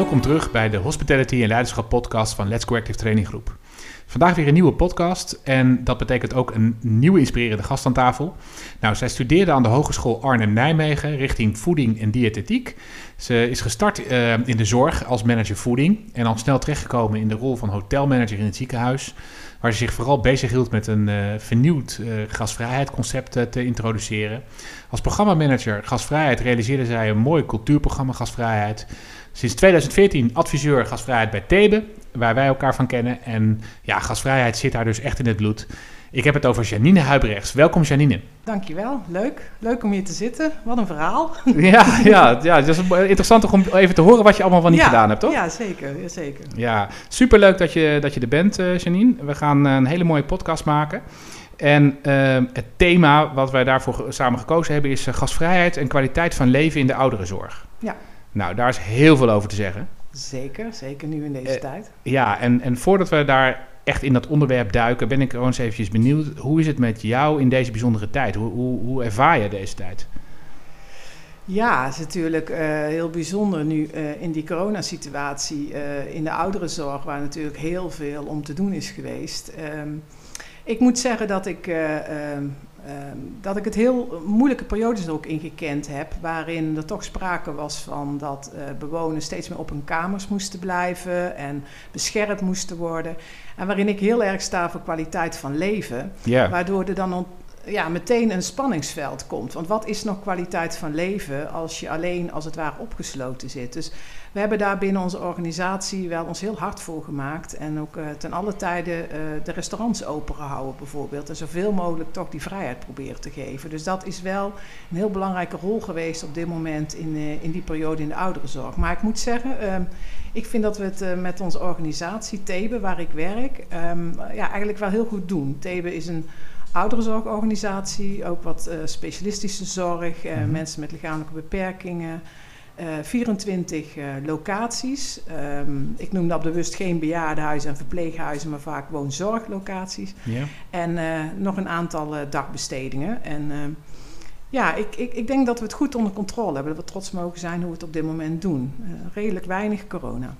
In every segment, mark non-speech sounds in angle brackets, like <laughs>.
Welkom terug bij de Hospitality en Leiderschap podcast van Let's Go Active Training Groep. Vandaag weer een nieuwe podcast en dat betekent ook een nieuwe inspirerende gast aan tafel. Nou, zij studeerde aan de Hogeschool Arnhem-Nijmegen richting voeding en diëtetiek. Ze is gestart uh, in de zorg als manager voeding en al snel terechtgekomen in de rol van hotelmanager in het ziekenhuis, waar ze zich vooral bezighield met een uh, vernieuwd uh, te introduceren. Als programmamanager gasvrijheid realiseerde zij een mooi cultuurprogramma gasvrijheid. Sinds 2014 adviseur gasvrijheid bij Thebe, waar wij elkaar van kennen. En ja, gasvrijheid zit daar dus echt in het bloed. Ik heb het over Janine Huibrechts. Welkom Janine. Dankjewel, leuk. Leuk om hier te zitten. Wat een verhaal. <laughs> Ja, ja, ja het is interessant om even te horen wat je allemaal van niet ja, gedaan hebt, toch? Ja, zeker. zeker. Ja, superleuk dat je, dat je er bent, uh, Janine. We gaan een hele mooie podcast maken. En uh, het thema wat wij daarvoor samen gekozen hebben is gasvrijheid en kwaliteit van leven in de ouderenzorg. Ja. Nou, daar is heel veel over te zeggen. Zeker, zeker nu in deze uh, tijd. Ja, en, en voordat we daar echt in dat onderwerp duiken, ben ik gewoon eens eventjes benieuwd. Hoe is het met jou in deze bijzondere tijd? Hoe, hoe, hoe ervaar je deze tijd? Ja, het is natuurlijk uh, heel bijzonder nu uh, in die coronasituatie uh, in de ouderenzorg, waar natuurlijk heel veel om te doen is geweest. Um, ik moet zeggen dat ik, um, dat ik het heel moeilijke periodes ook ingekend heb, waarin er toch sprake was van dat bewoners steeds meer op hun kamers moesten blijven en beschermd moesten worden. En waarin ik heel erg sta voor kwaliteit van leven, yeah. waardoor er dan ja, meteen een spanningsveld komt. Want wat is nog kwaliteit van leven als je alleen als het ware opgesloten zit? Dus we hebben daar binnen onze organisatie wel ons heel hard voor gemaakt. En ook uh, ten alle tijden uh, de restaurants open gehouden bijvoorbeeld. En zoveel mogelijk toch die vrijheid proberen te geven. Dus dat is wel een heel belangrijke rol geweest op dit moment in, uh, in die periode in de ouderenzorg. Maar ik moet zeggen, um, ik vind dat we het met onze organisatie Thebe, waar ik werk, um, ja, eigenlijk wel heel goed doen. Thebe is een ouderenzorgorganisatie, ook wat uh, specialistische zorg, uh, mm-hmm. mensen met lichamelijke beperkingen. Uh, 24 locaties. Um, ik noem dat bewust geen bejaardenhuizen en verpleeghuizen, maar vaak woonzorglocaties. Yeah. En nog een aantal dagbestedingen. En ehm, ja, ik, ik, ik denk dat we het goed onder controle hebben. Dat we trots mogen zijn hoe we het op dit moment doen. redelijk weinig corona.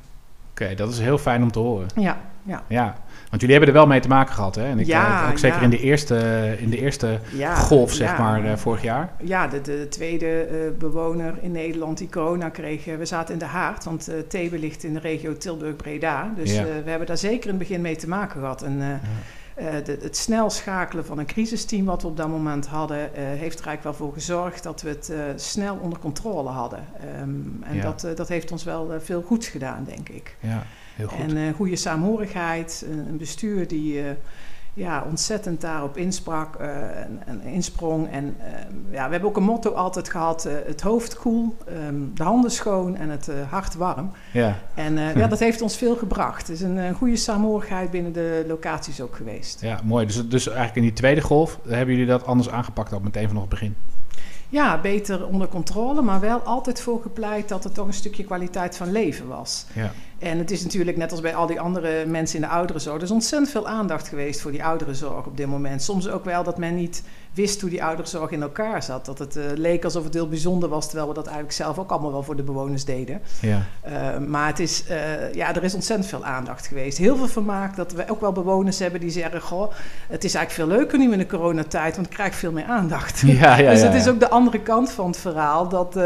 Oké, okay, dat is heel fijn om te horen. Ja, ja. ja. Want jullie hebben er wel mee te maken gehad, hè? En ik, ja, uh, ook zeker ja. in de eerste, in de eerste ja, golf, zeg maar, uh, vorig jaar. Ja, de, de tweede uh, bewoner in Nederland die corona kreeg. we zaten in de haard, want Thebe ligt in de regio Tilburg-Breda. Dus we hebben daar zeker in het begin mee te maken gehad. En, de, het snel schakelen van een crisisteam wat we op dat moment hadden, heeft er eigenlijk wel voor gezorgd dat we het snel onder controle hadden. Um, en dat, dat heeft ons wel veel goeds gedaan, denk ik. Ja. Heel goed. En goede saamhorigheid, een, een bestuur die ja, ontzettend daarop insprak uh, en, en, insprong. En ja, we hebben ook een motto altijd gehad: het hoofd koel, um, de handen schoon en het hart warm. Ja. En ja, dat heeft ons veel gebracht. Het is een, een goede saamhorigheid binnen de locaties ook geweest. Ja, mooi. Dus, dus eigenlijk in die tweede golf hebben jullie dat anders aangepakt dan meteen vanaf het begin? Ja, beter onder controle, maar wel altijd voor gepleit dat er toch een stukje kwaliteit van leven was. Ja. En het is natuurlijk net als bij al die andere mensen in de ouderenzorg. Er is ontzettend veel aandacht geweest voor die ouderenzorg op dit moment. Soms ook wel dat men niet wist hoe die ouderenzorg in elkaar zat. Dat het uh, leek alsof het heel bijzonder was, terwijl we dat eigenlijk zelf ook allemaal wel voor de bewoners deden. Ja. Uh, maar het is, uh, ja, er is ontzettend veel aandacht geweest. Heel veel vermaak dat we ook wel bewoners hebben die zeggen: Goh, het is eigenlijk veel leuker nu in de coronatijd, want ik krijg veel meer aandacht. <laughs> Ja, ja, <laughs> dus het is ook de andere kant van het verhaal. Dat,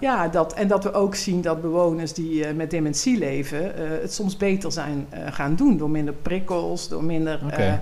ja. dat, en dat we ook zien dat bewoners die met dementie leven, het soms beter zijn gaan doen. Door minder prikkels, door minder. Okay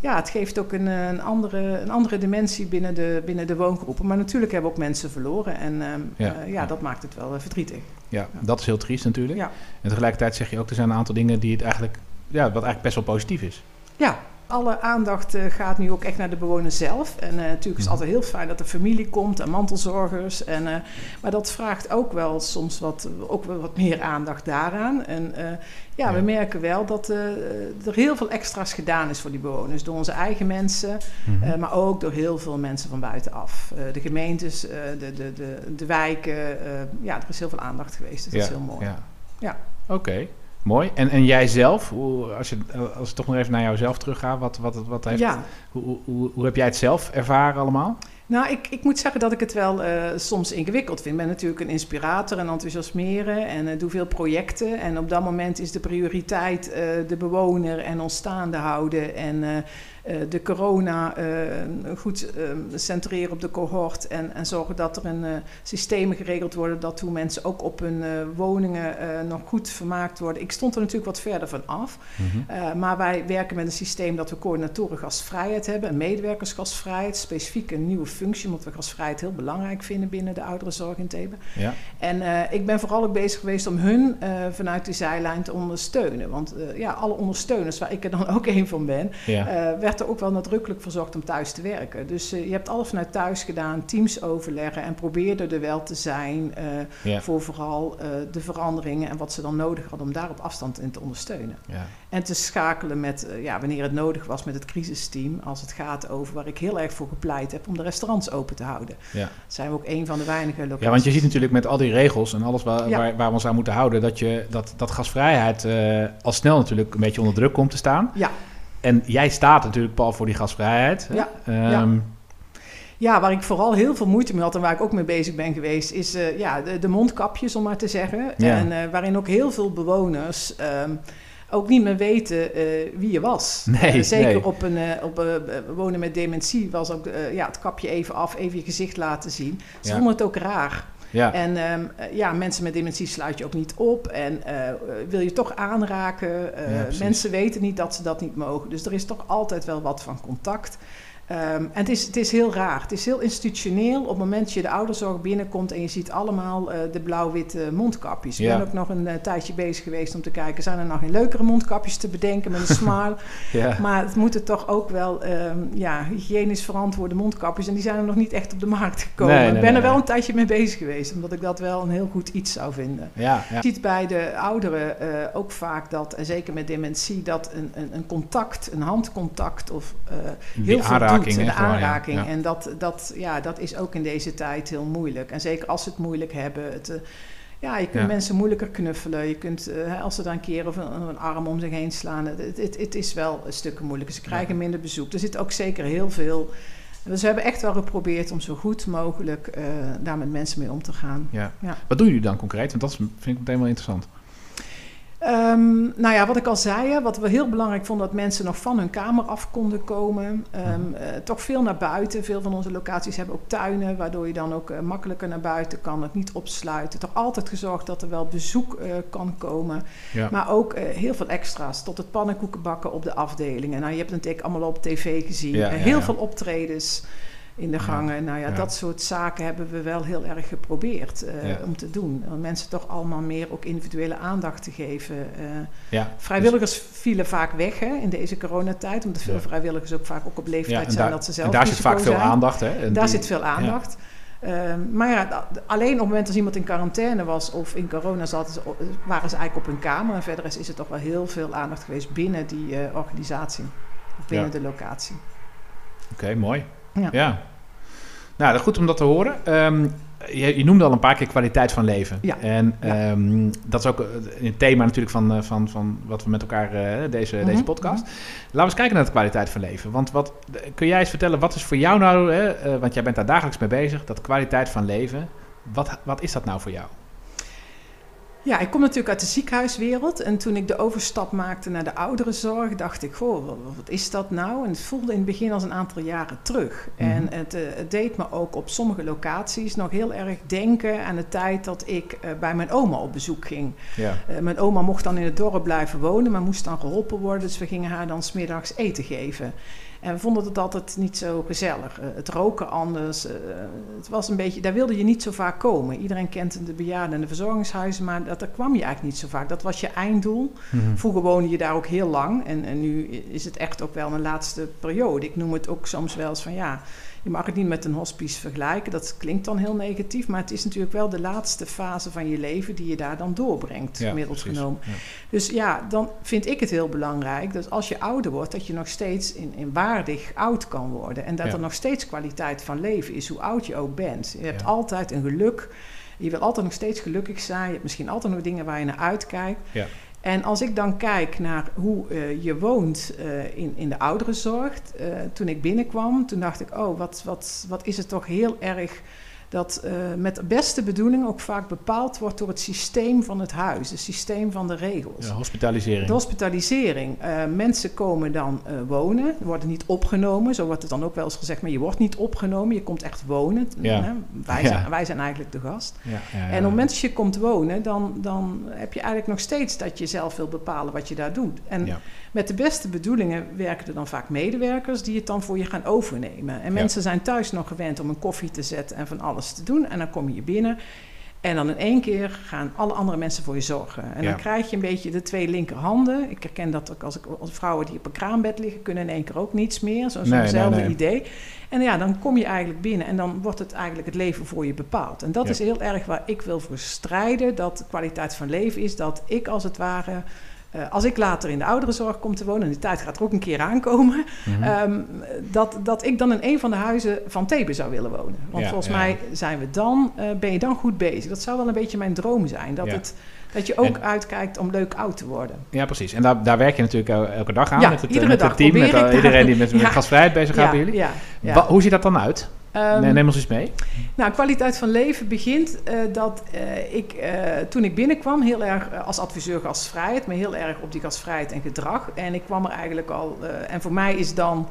ja, het geeft ook een, een, andere, een andere dimensie binnen de, binnen de woongroepen. Maar natuurlijk hebben ook mensen verloren. En um, ja, ja, dat maakt het wel verdrietig. Ja, ja, dat is heel triest natuurlijk. Ja. En tegelijkertijd zeg je ook, er zijn een aantal dingen die het eigenlijk, ja, wat eigenlijk best wel positief is. Ja, alle aandacht uh, gaat nu ook echt naar de bewoner zelf. En uh, natuurlijk is het altijd heel fijn dat de familie komt en mantelzorgers. En, uh, maar dat vraagt ook wel soms wat, ook wel wat meer aandacht daaraan. En ja, ja, we merken wel dat er heel veel extra's gedaan is voor die bewoners. Door onze eigen mensen, mm -hmm. maar ook door heel veel mensen van buitenaf. de gemeentes, de, de, de, de wijken. ja, er is heel veel aandacht geweest. Dus ja, dat is heel mooi. Ja. ja. Oké. Okay. Mooi. En, en jij zelf, hoe, als, je, als ik toch nog even naar jouzelf terugga, wat, wat, wat heeft, ja. hoe, hoe, hoe heb jij het zelf ervaren allemaal? Nou, ik, ik moet zeggen dat ik het wel uh, soms ingewikkeld vind. Ik ben natuurlijk een inspirator en enthousiasmeren en uh, doe veel projecten. En op dat moment is de prioriteit uh, de bewoner en ons staande houden en de corona uh, goed uh, centreren op de cohort en, en zorgen dat er een systemen geregeld worden dat hoe mensen ook op hun woningen nog goed vermaakt worden. Ik stond er natuurlijk wat verder van af, mm -hmm. maar wij werken met een systeem dat we coördinatoren gastvrijheid hebben, een medewerkersgastvrijheid, specifiek een nieuwe functie, omdat we gastvrijheid heel belangrijk vinden binnen de ouderenzorg in Thebe. Ja. En ik ben vooral ook bezig geweest om hun vanuit die zijlijn te ondersteunen, want ja, alle ondersteuners, waar ik er dan <laughs> ook een van ben, ja. werd er ook wel nadrukkelijk verzorgd om thuis te werken. Dus uh, je hebt alles vanuit thuis gedaan, teams overleggen en probeerde er wel te zijn uh, ja. voor vooral uh, de veranderingen en wat ze dan nodig hadden om daar op afstand in te ondersteunen. En te schakelen met, ja, wanneer het nodig was met het crisisteam, als het gaat over waar ik heel erg voor gepleit heb om de restaurants open te houden. Ja. Zijn we ook een van de weinige locaties. Ja, want je ziet natuurlijk met al die regels en alles waar, waar, waar we ons aan moeten houden, dat, je, dat, dat gasvrijheid al snel natuurlijk een beetje onder druk komt te staan. Ja. En jij staat natuurlijk, Paul, voor die gasvrijheid. Ja, ja. Um, ja, waar ik vooral heel veel moeite mee had en waar ik ook mee bezig ben geweest, is uh, ja, de, de, mondkapjes, om maar te zeggen. Ja. En uh, waarin ook heel veel bewoners um, ook niet meer weten uh, wie je was. <laughs> Nee, zeker nee. op een op, wonen met dementie was ook ja, het kapje even af, even je gezicht laten zien. Ze ja. vonden het ook raar. Ja. En um, ja, mensen met dementie sluit je ook niet op. En uh, wil je toch aanraken. Uh, ja, mensen weten niet dat ze dat niet mogen. Dus er is toch altijd wel wat van contact. Um, en het is, het is heel raar. Het is heel institutioneel. Op het moment dat je de ouderzorg binnenkomt en je ziet allemaal uh, de blauw-witte mondkapjes. Ik ben ook nog een uh, tijdje bezig geweest om te kijken... zijn er nog geen leukere mondkapjes te bedenken met een <laughs> smile? ja. Maar het moeten toch ook wel um, ja, hygiënisch verantwoorde mondkapjes. En die zijn er nog niet echt op de markt gekomen. Nee, nee, ik ben er wel een tijdje mee bezig geweest. Omdat ik dat wel een heel goed iets zou vinden. Ja, ja. Je ziet bij de ouderen uh, ook vaak dat, en zeker met dementie... dat een, een, een contact, een handcontact of heel veel aanraking. de aanraking. Ja. En dat, dat, ja, dat is ook in deze tijd heel moeilijk. En zeker als ze het moeilijk hebben. Het, uh, ja, je kunt ja. mensen moeilijker knuffelen. Je kunt, uh, als ze dan een keer of een, een, arm om zich heen slaan. Het, het, het is wel een stuk moeilijker. Ze krijgen minder bezoek. Er zit ook zeker heel veel... Dus we hebben echt wel geprobeerd om zo goed mogelijk uh, daar met mensen mee om te gaan. Ja. Wat doen jullie dan concreet? Want dat vind ik meteen wel interessant. Um, nou ja, wat ik al zei, wat we heel belangrijk vonden, dat mensen nog van hun kamer af konden komen. Um, uh, toch veel naar buiten. Veel van onze locaties hebben ook tuinen, waardoor je dan ook uh, makkelijker naar buiten kan, het niet opsluiten. Toch altijd gezorgd dat er wel bezoek uh, kan komen. Ja. Maar ook heel veel extra's, tot het pannenkoeken bakken op de afdelingen. Nou, je hebt het natuurlijk allemaal op tv gezien. Ja, heel veel optredens in de gangen. Ja, nou ja, ja, dat soort zaken hebben we wel heel erg geprobeerd uh, ja. om te doen. Om mensen toch allemaal meer ook individuele aandacht te geven. Uh, ja, vrijwilligers dus... vielen vaak weg hè, in deze coronatijd. Omdat veel vrijwilligers ook vaak ook op leeftijd zijn dat ze zelf En daar zit vaak zijn. veel aandacht. Hè? En daar die, zit veel aandacht. Uh, maar ja, alleen op het moment als iemand in quarantaine was of in corona zat, waren ze eigenlijk op hun kamer. En verder is, is er toch wel heel veel aandacht geweest binnen die organisatie, of binnen de locatie. Oké, okay, mooi. Ja. ja. Nou, goed om dat te horen. Um, je, je, noemde al een paar keer kwaliteit van leven. Ja. En ja. Um, dat is ook een thema natuurlijk van, uh, van, van wat we met elkaar, uh, deze, mm -hmm. deze podcast. Laten we eens kijken naar de kwaliteit van leven. Want wat, kun jij eens vertellen, wat is voor jou nou, uh, want jij bent daar dagelijks mee bezig, dat kwaliteit van leven. Wat, wat is dat nou voor jou? Ja, ik kom natuurlijk uit de ziekenhuiswereld. En toen ik de overstap maakte naar de ouderenzorg, dacht ik, goh, wat is dat nou? En het voelde in het begin als een aantal jaren terug. Mm -hmm. En het, uh, het, deed me ook op sommige locaties nog heel erg denken aan de tijd dat ik uh, bij mijn oma op bezoek ging. Ja. Uh, mijn oma mocht dan in het dorp blijven wonen, maar moest dan geholpen worden. Dus we gingen haar dan smiddags eten geven. En we vonden het altijd niet zo gezellig. Uh, het roken anders. Uh, het was een beetje, daar wilde je niet zo vaak komen. Iedereen kent de bejaarden en de verzorgingshuizen, maar dat, daar kwam je eigenlijk niet zo vaak. Dat was je einddoel. Mm-hmm. Vroeger woonde je daar ook heel lang. En, en nu is het echt ook wel een laatste periode. Ik noem het ook soms wel eens van ja je mag het niet met een hospice vergelijken. Dat klinkt dan heel negatief, maar het is natuurlijk wel de laatste fase van je leven die je daar dan doorbrengt, ja, middels genomen. Ja. Dus ja, dan vind ik het heel belangrijk dat als je ouder wordt, dat je nog steeds in, in waardig oud kan worden. En dat ja. er nog steeds kwaliteit van leven is, hoe oud je ook bent. Je hebt altijd een geluk. Je wil altijd nog steeds gelukkig zijn. Je hebt misschien altijd nog dingen waar je naar uitkijkt. Ja. En als ik dan kijk naar hoe je woont in, in de ouderenzorg, toen ik binnenkwam, toen dacht ik, oh, wat, wat, wat is het toch heel erg dat uh, met de beste bedoeling ook vaak bepaald wordt door het systeem van het huis, het systeem van de regels. Ja, hospitalisering. De hospitalisering. Uh, mensen komen dan uh, wonen, worden niet opgenomen, zo wordt het dan ook wel eens gezegd, maar je wordt niet opgenomen, je komt echt wonen. Ja. Wij, ja. zijn, wij zijn eigenlijk de gast. Ja, en op het moment dat je komt wonen, dan, dan heb je eigenlijk nog steeds dat je zelf wil bepalen wat je daar doet. En met de beste bedoelingen werken er dan vaak medewerkers die het dan voor je gaan overnemen. En mensen zijn thuis nog gewend om een koffie te zetten en van alles te doen. En dan kom je binnen. En dan in één keer gaan alle andere mensen voor je zorgen. En Ja. dan krijg je een beetje de twee linkerhanden. Ik herken dat ook als, ik, als vrouwen die op een kraambed liggen, kunnen in één keer ook niets meer. Zo- Nee, nee, Zo'nzelfde nee. idee. En ja, dan kom je eigenlijk binnen en dan wordt het eigenlijk het leven voor je bepaald. En dat Ja. is heel erg waar ik wil voor strijden. Dat de kwaliteit van leven is dat ik als het ware. Eh, als ik later in de ouderenzorg kom te wonen, en die tijd gaat er ook een keer aankomen, Mhm. Ehm, dat, dat ik dan in een van de huizen van Thebe zou willen wonen. Want Ja, volgens ja. mij zijn we dan, eh, ben je dan goed bezig. Dat zou wel een beetje mijn droom zijn. Dat, Ja. het, dat je ook En- uitkijkt om leuk oud te worden. Ja, precies. En daar, daar werk je natuurlijk el- elke dag aan met het, eh, met het team, met al- iedereen die met, met gastvrijheid bezig gaat bij jullie. Wa- hoe ziet dat dan uit? Ehm, Nee, neem ons eens mee. Nou, kwaliteit van leven begint eh, dat eh, ik eh, toen ik binnenkwam heel erg als adviseur gastvrijheid, maar heel erg op die gastvrijheid en gedrag. En ik kwam er eigenlijk al, en voor mij is dan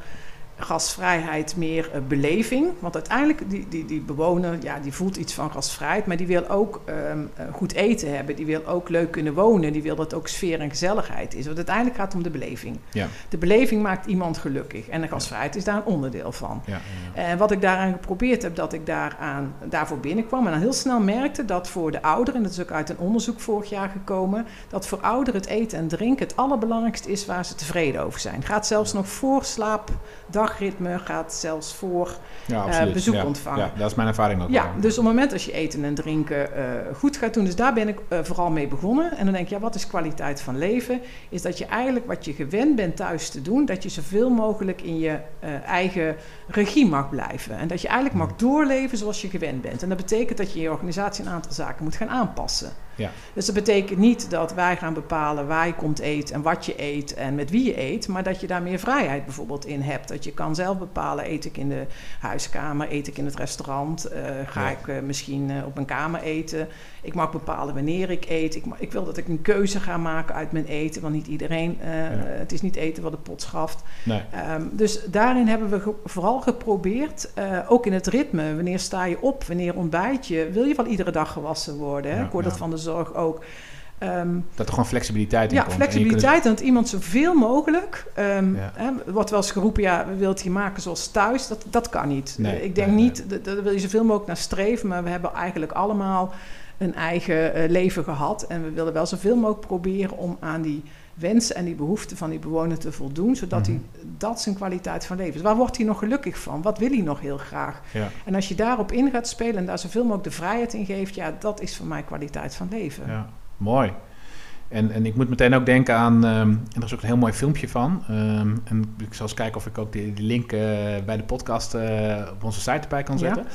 gastvrijheid meer eh, beleving. Want uiteindelijk, die, die, die bewoner, ja, die voelt iets van gastvrijheid, maar die wil ook ehm, eh, goed eten hebben. Die wil ook leuk kunnen wonen. Die wil dat ook sfeer en gezelligheid is. Want uiteindelijk gaat het om de beleving. Ja. De beleving maakt iemand gelukkig. En de gastvrijheid is daar een onderdeel van. Ja, ja, En wat ik daaraan geprobeerd heb, dat ik daaraan, daarvoor binnenkwam en dan heel snel merkte dat voor de ouderen, en dat is ook uit een onderzoek vorig jaar gekomen, dat voor ouderen het eten en drinken het allerbelangrijkste is waar ze tevreden over zijn. Gaat zelfs nog voor slaap, dagritme, gaat zelfs voor. ja, eh, bezoek ja. ontvangen. Ja, dat is mijn ervaring ook. Ja, wel. dus op het moment als je eten en drinken eh, goed gaat doen, dus daar ben ik eh, vooral mee begonnen. En dan denk je, ja, wat is kwaliteit van leven? Is dat je eigenlijk wat je gewend bent thuis te doen, dat je zoveel mogelijk in je eigen regie mag blijven. En dat je eigenlijk mag doorleven zoals je gewend bent. En dat betekent dat je in je organisatie een aantal zaken moet gaan aanpassen. Ja. Dus dat betekent niet dat wij gaan bepalen waar je komt eten en wat je eet en met wie je eet, maar dat je daar meer vrijheid bijvoorbeeld in hebt. Dat je kan zelf bepalen, eet ik in de huiskamer, eet ik in het restaurant, eh, ga Ja. ik eh, misschien eh, op mijn kamer eten. Ik mag bepalen wanneer ik eet. Ik, ik wil dat ik een keuze ga maken uit mijn eten, want niet iedereen, Ja. het is niet eten wat de pot schaft. Nee. Ehm, dus daarin hebben we ge- vooral geprobeerd, ook in het ritme, wanneer sta je op, wanneer ontbijt je, wil je wel iedere dag gewassen worden? Ja, ik hoor dat van de ook. Ehm, Dat er gewoon flexibiliteit in ja, komt. Je flexibiliteit en dat iemand zoveel mogelijk. Ja. hè, wordt wel eens geroepen, ja, we willen het hier maken zoals thuis. Dat, dat kan niet. Nee, ik denk nee, niet, dat- daar wil je zoveel mogelijk naar streven, maar we hebben eigenlijk allemaal een eigen eh, leven gehad. En we willen wel zoveel mogelijk proberen om aan die wensen en die behoeften van die bewoner te voldoen, zodat Mhm. hij dat zijn kwaliteit van leven is. Waar wordt hij nog gelukkig van? Wat wil hij nog heel graag? Ja, En als je daarop in gaat spelen en daar zoveel mogelijk de vrijheid in geeft, ja, dat is voor mij kwaliteit van leven. ja, mooi. En, en ik moet meteen ook denken aan, ehm, en er is ook een heel mooi filmpje van. ehm, en ik zal eens kijken of ik ook die, die link eh, bij de podcast eh, op onze site erbij kan Ja. zetten.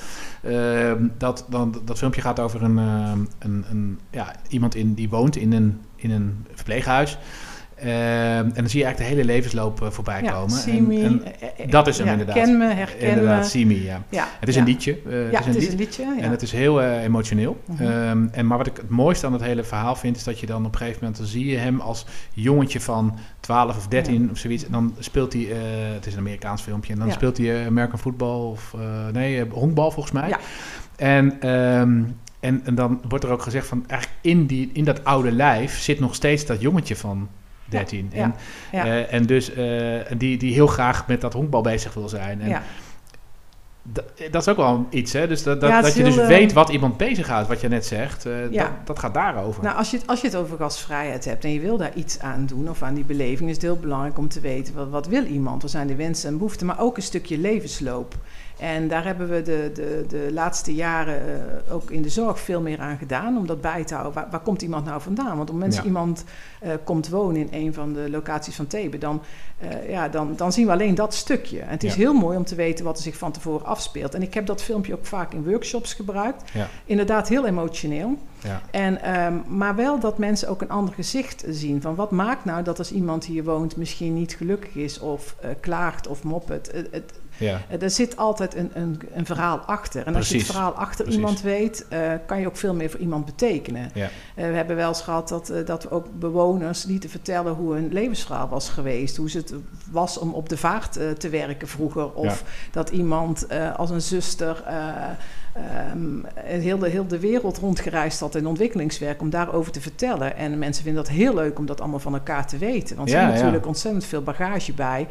Ehm, dat, dan, dat filmpje gaat over een, een, een, ja, iemand in, die woont in een, in een verpleeghuis. Ehm, en dan zie je eigenlijk de hele levensloop eh, voorbij Ja, komen. see En- eh, eh, dat is hem ja, inderdaad. Ken me, herken inderdaad, Me, ja. Ja, Het is een liedje. Ja, het is een lied. liedje. En het is heel emotioneel. Mhm. Ehm, en, maar wat ik het mooiste aan het hele verhaal vind, is dat je dan op een gegeven moment, dan zie je hem als jongetje van 12 of 13 of zoiets. En dan speelt hij, het is een Amerikaans filmpje, en dan speelt hij American football of, nee, honkbal volgens mij. Ja. En, ehm, en, en dan wordt er ook gezegd van, eigenlijk in, die, in dat oude lijf zit nog steeds dat jongetje van 13. Ja, En, ja. eh, en dus eh, die, die heel graag met dat honkbal bezig wil zijn. En ja. dat, dat is ook wel iets, hè? Dus dat, dat, Ja, dat je dus eh, weet wat iemand bezighoudt, wat je net zegt. eh, Ja. dat, dat gaat daarover. Nou, als je, het, als je het over gastvrijheid hebt en je wil daar iets aan doen of aan die beleving, is het heel belangrijk om te weten wat, wat wil iemand, wat zijn de wensen en behoeften, maar ook een stukje levensloop. En daar hebben we de, de, de laatste jaren eh, ook in de zorg veel meer aan gedaan om dat bij te houden. Waar, waar komt iemand nou vandaan? Want op het moment dat Ja. iemand eh, komt wonen in een van de locaties van Thebe, dan, eh, ja, dan, dan zien we alleen dat stukje. En het is Ja. heel mooi om te weten wat er zich van tevoren afspeelt. En ik heb dat filmpje ook vaak in workshops gebruikt. Ja. Inderdaad heel emotioneel. Ja. En, ehm, maar wel dat mensen ook een ander gezicht zien. Van wat maakt nou dat als iemand hier woont misschien niet gelukkig is of klaagt of moppet. Het, het, Ja. er zit altijd een, een, een verhaal achter. En als je het verhaal achter Precies. iemand weet, eh, kan je ook veel meer voor iemand betekenen. Ja. Eh, we hebben wel eens gehad dat, eh, dat we ook bewoners lieten vertellen hoe hun levensverhaal was geweest. Hoe het was om op de vaart eh, te werken vroeger. Of dat iemand eh, als een zuster eh, ehm, heel, de, heel de wereld rondgereisd had in ontwikkelingswerk om daarover te vertellen. En mensen vinden dat heel leuk om dat allemaal van elkaar te weten. Want Ja, zit ja. natuurlijk ontzettend veel bagage bij.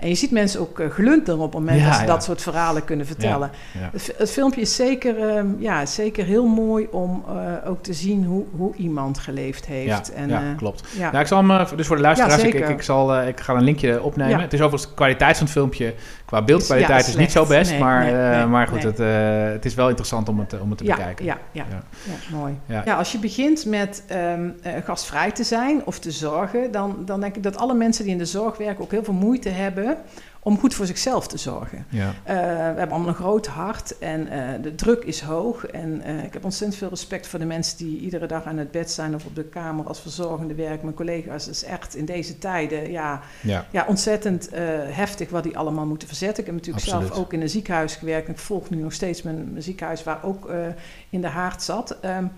En je ziet mensen ook uh, glunderen op het moment dat ze dat soort verhalen kunnen vertellen. Het, fi- het filmpje is zeker, ehm, ja, zeker heel mooi om eh, ook te zien hoe, hoe iemand geleefd heeft. en, ja, eh, klopt. ja. Nou, ik zal hem, eh, dus voor de luisteraars, ik, ik, zal, eh, ik ga een linkje opnemen. Het is overigens de kwaliteit van het filmpje, qua beeldkwaliteit is niet zo best, Nee, maar, nee, eh, nee, maar goed, het, eh, het is wel interessant om het, eh, om het te bekijken. Ja, ja, Ja. ja. mooi. Ja. Ja, als je begint met ehm, eh, gastvrij te zijn of te zorgen, dan, dan denk ik dat alle mensen die in de zorg werken ook heel veel moeite hebben ja om goed voor zichzelf te zorgen. Ja. Eh, we hebben allemaal een groot hart en eh, de druk is hoog. En eh, ik heb ontzettend veel respect voor de mensen die iedere dag aan het bed zijn of op de kamer als verzorgende werken. Mijn collega's, is echt in deze tijden ja, Ja. ja, ontzettend heftig wat die allemaal moeten verzetten. Ik heb natuurlijk Absoluut. zelf ook in een ziekenhuis gewerkt. En ik volg nu nog steeds mijn, mijn ziekenhuis waar ook in de haard zat. Ehm, Ja.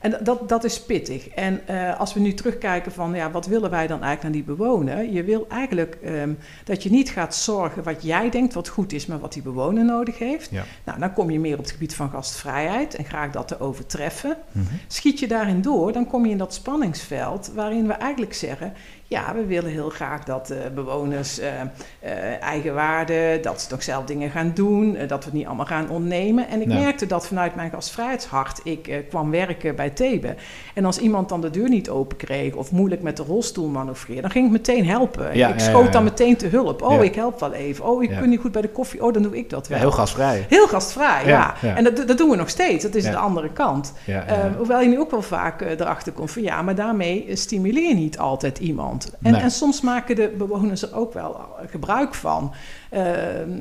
En dat, dat is pittig. En als we nu terugkijken van ja, wat willen wij dan eigenlijk aan die bewoner? Je wil eigenlijk ehm, dat je niet gaat zorgen wat jij denkt wat goed is, maar wat die bewoner nodig heeft. Ja. Nou, dan kom je meer op het gebied van gastvrijheid en graag dat te overtreffen. Mhm. Schiet je daarin door, dan kom je in dat spanningsveld waarin we eigenlijk zeggen: ja, we willen heel graag dat eh, bewoners eh, eh, eigenwaarde, dat ze toch zelf dingen gaan doen, dat we het niet allemaal gaan ontnemen. En ik merkte dat vanuit mijn gastvrijheidshart. Ik kwam werken bij Thebe. En als iemand dan de deur niet open kreeg of moeilijk met de rolstoel manoeuvreerde, dan ging ik meteen helpen. Ja, ik schoot dan meteen te hulp. Oh, ik help wel even. Oh, ik kun niet goed bij de koffie. Oh, dan doe ik dat wel. heel gastvrij. Heel gastvrij, ja. En dat, dat doen we nog steeds. Dat is de andere kant. Ja, ja. Eh, hoewel je nu ook wel vaak erachter komt van ja, maar daarmee stimuleer je niet altijd iemand. En, Nee. en soms maken de bewoners er ook wel gebruik van. Eh,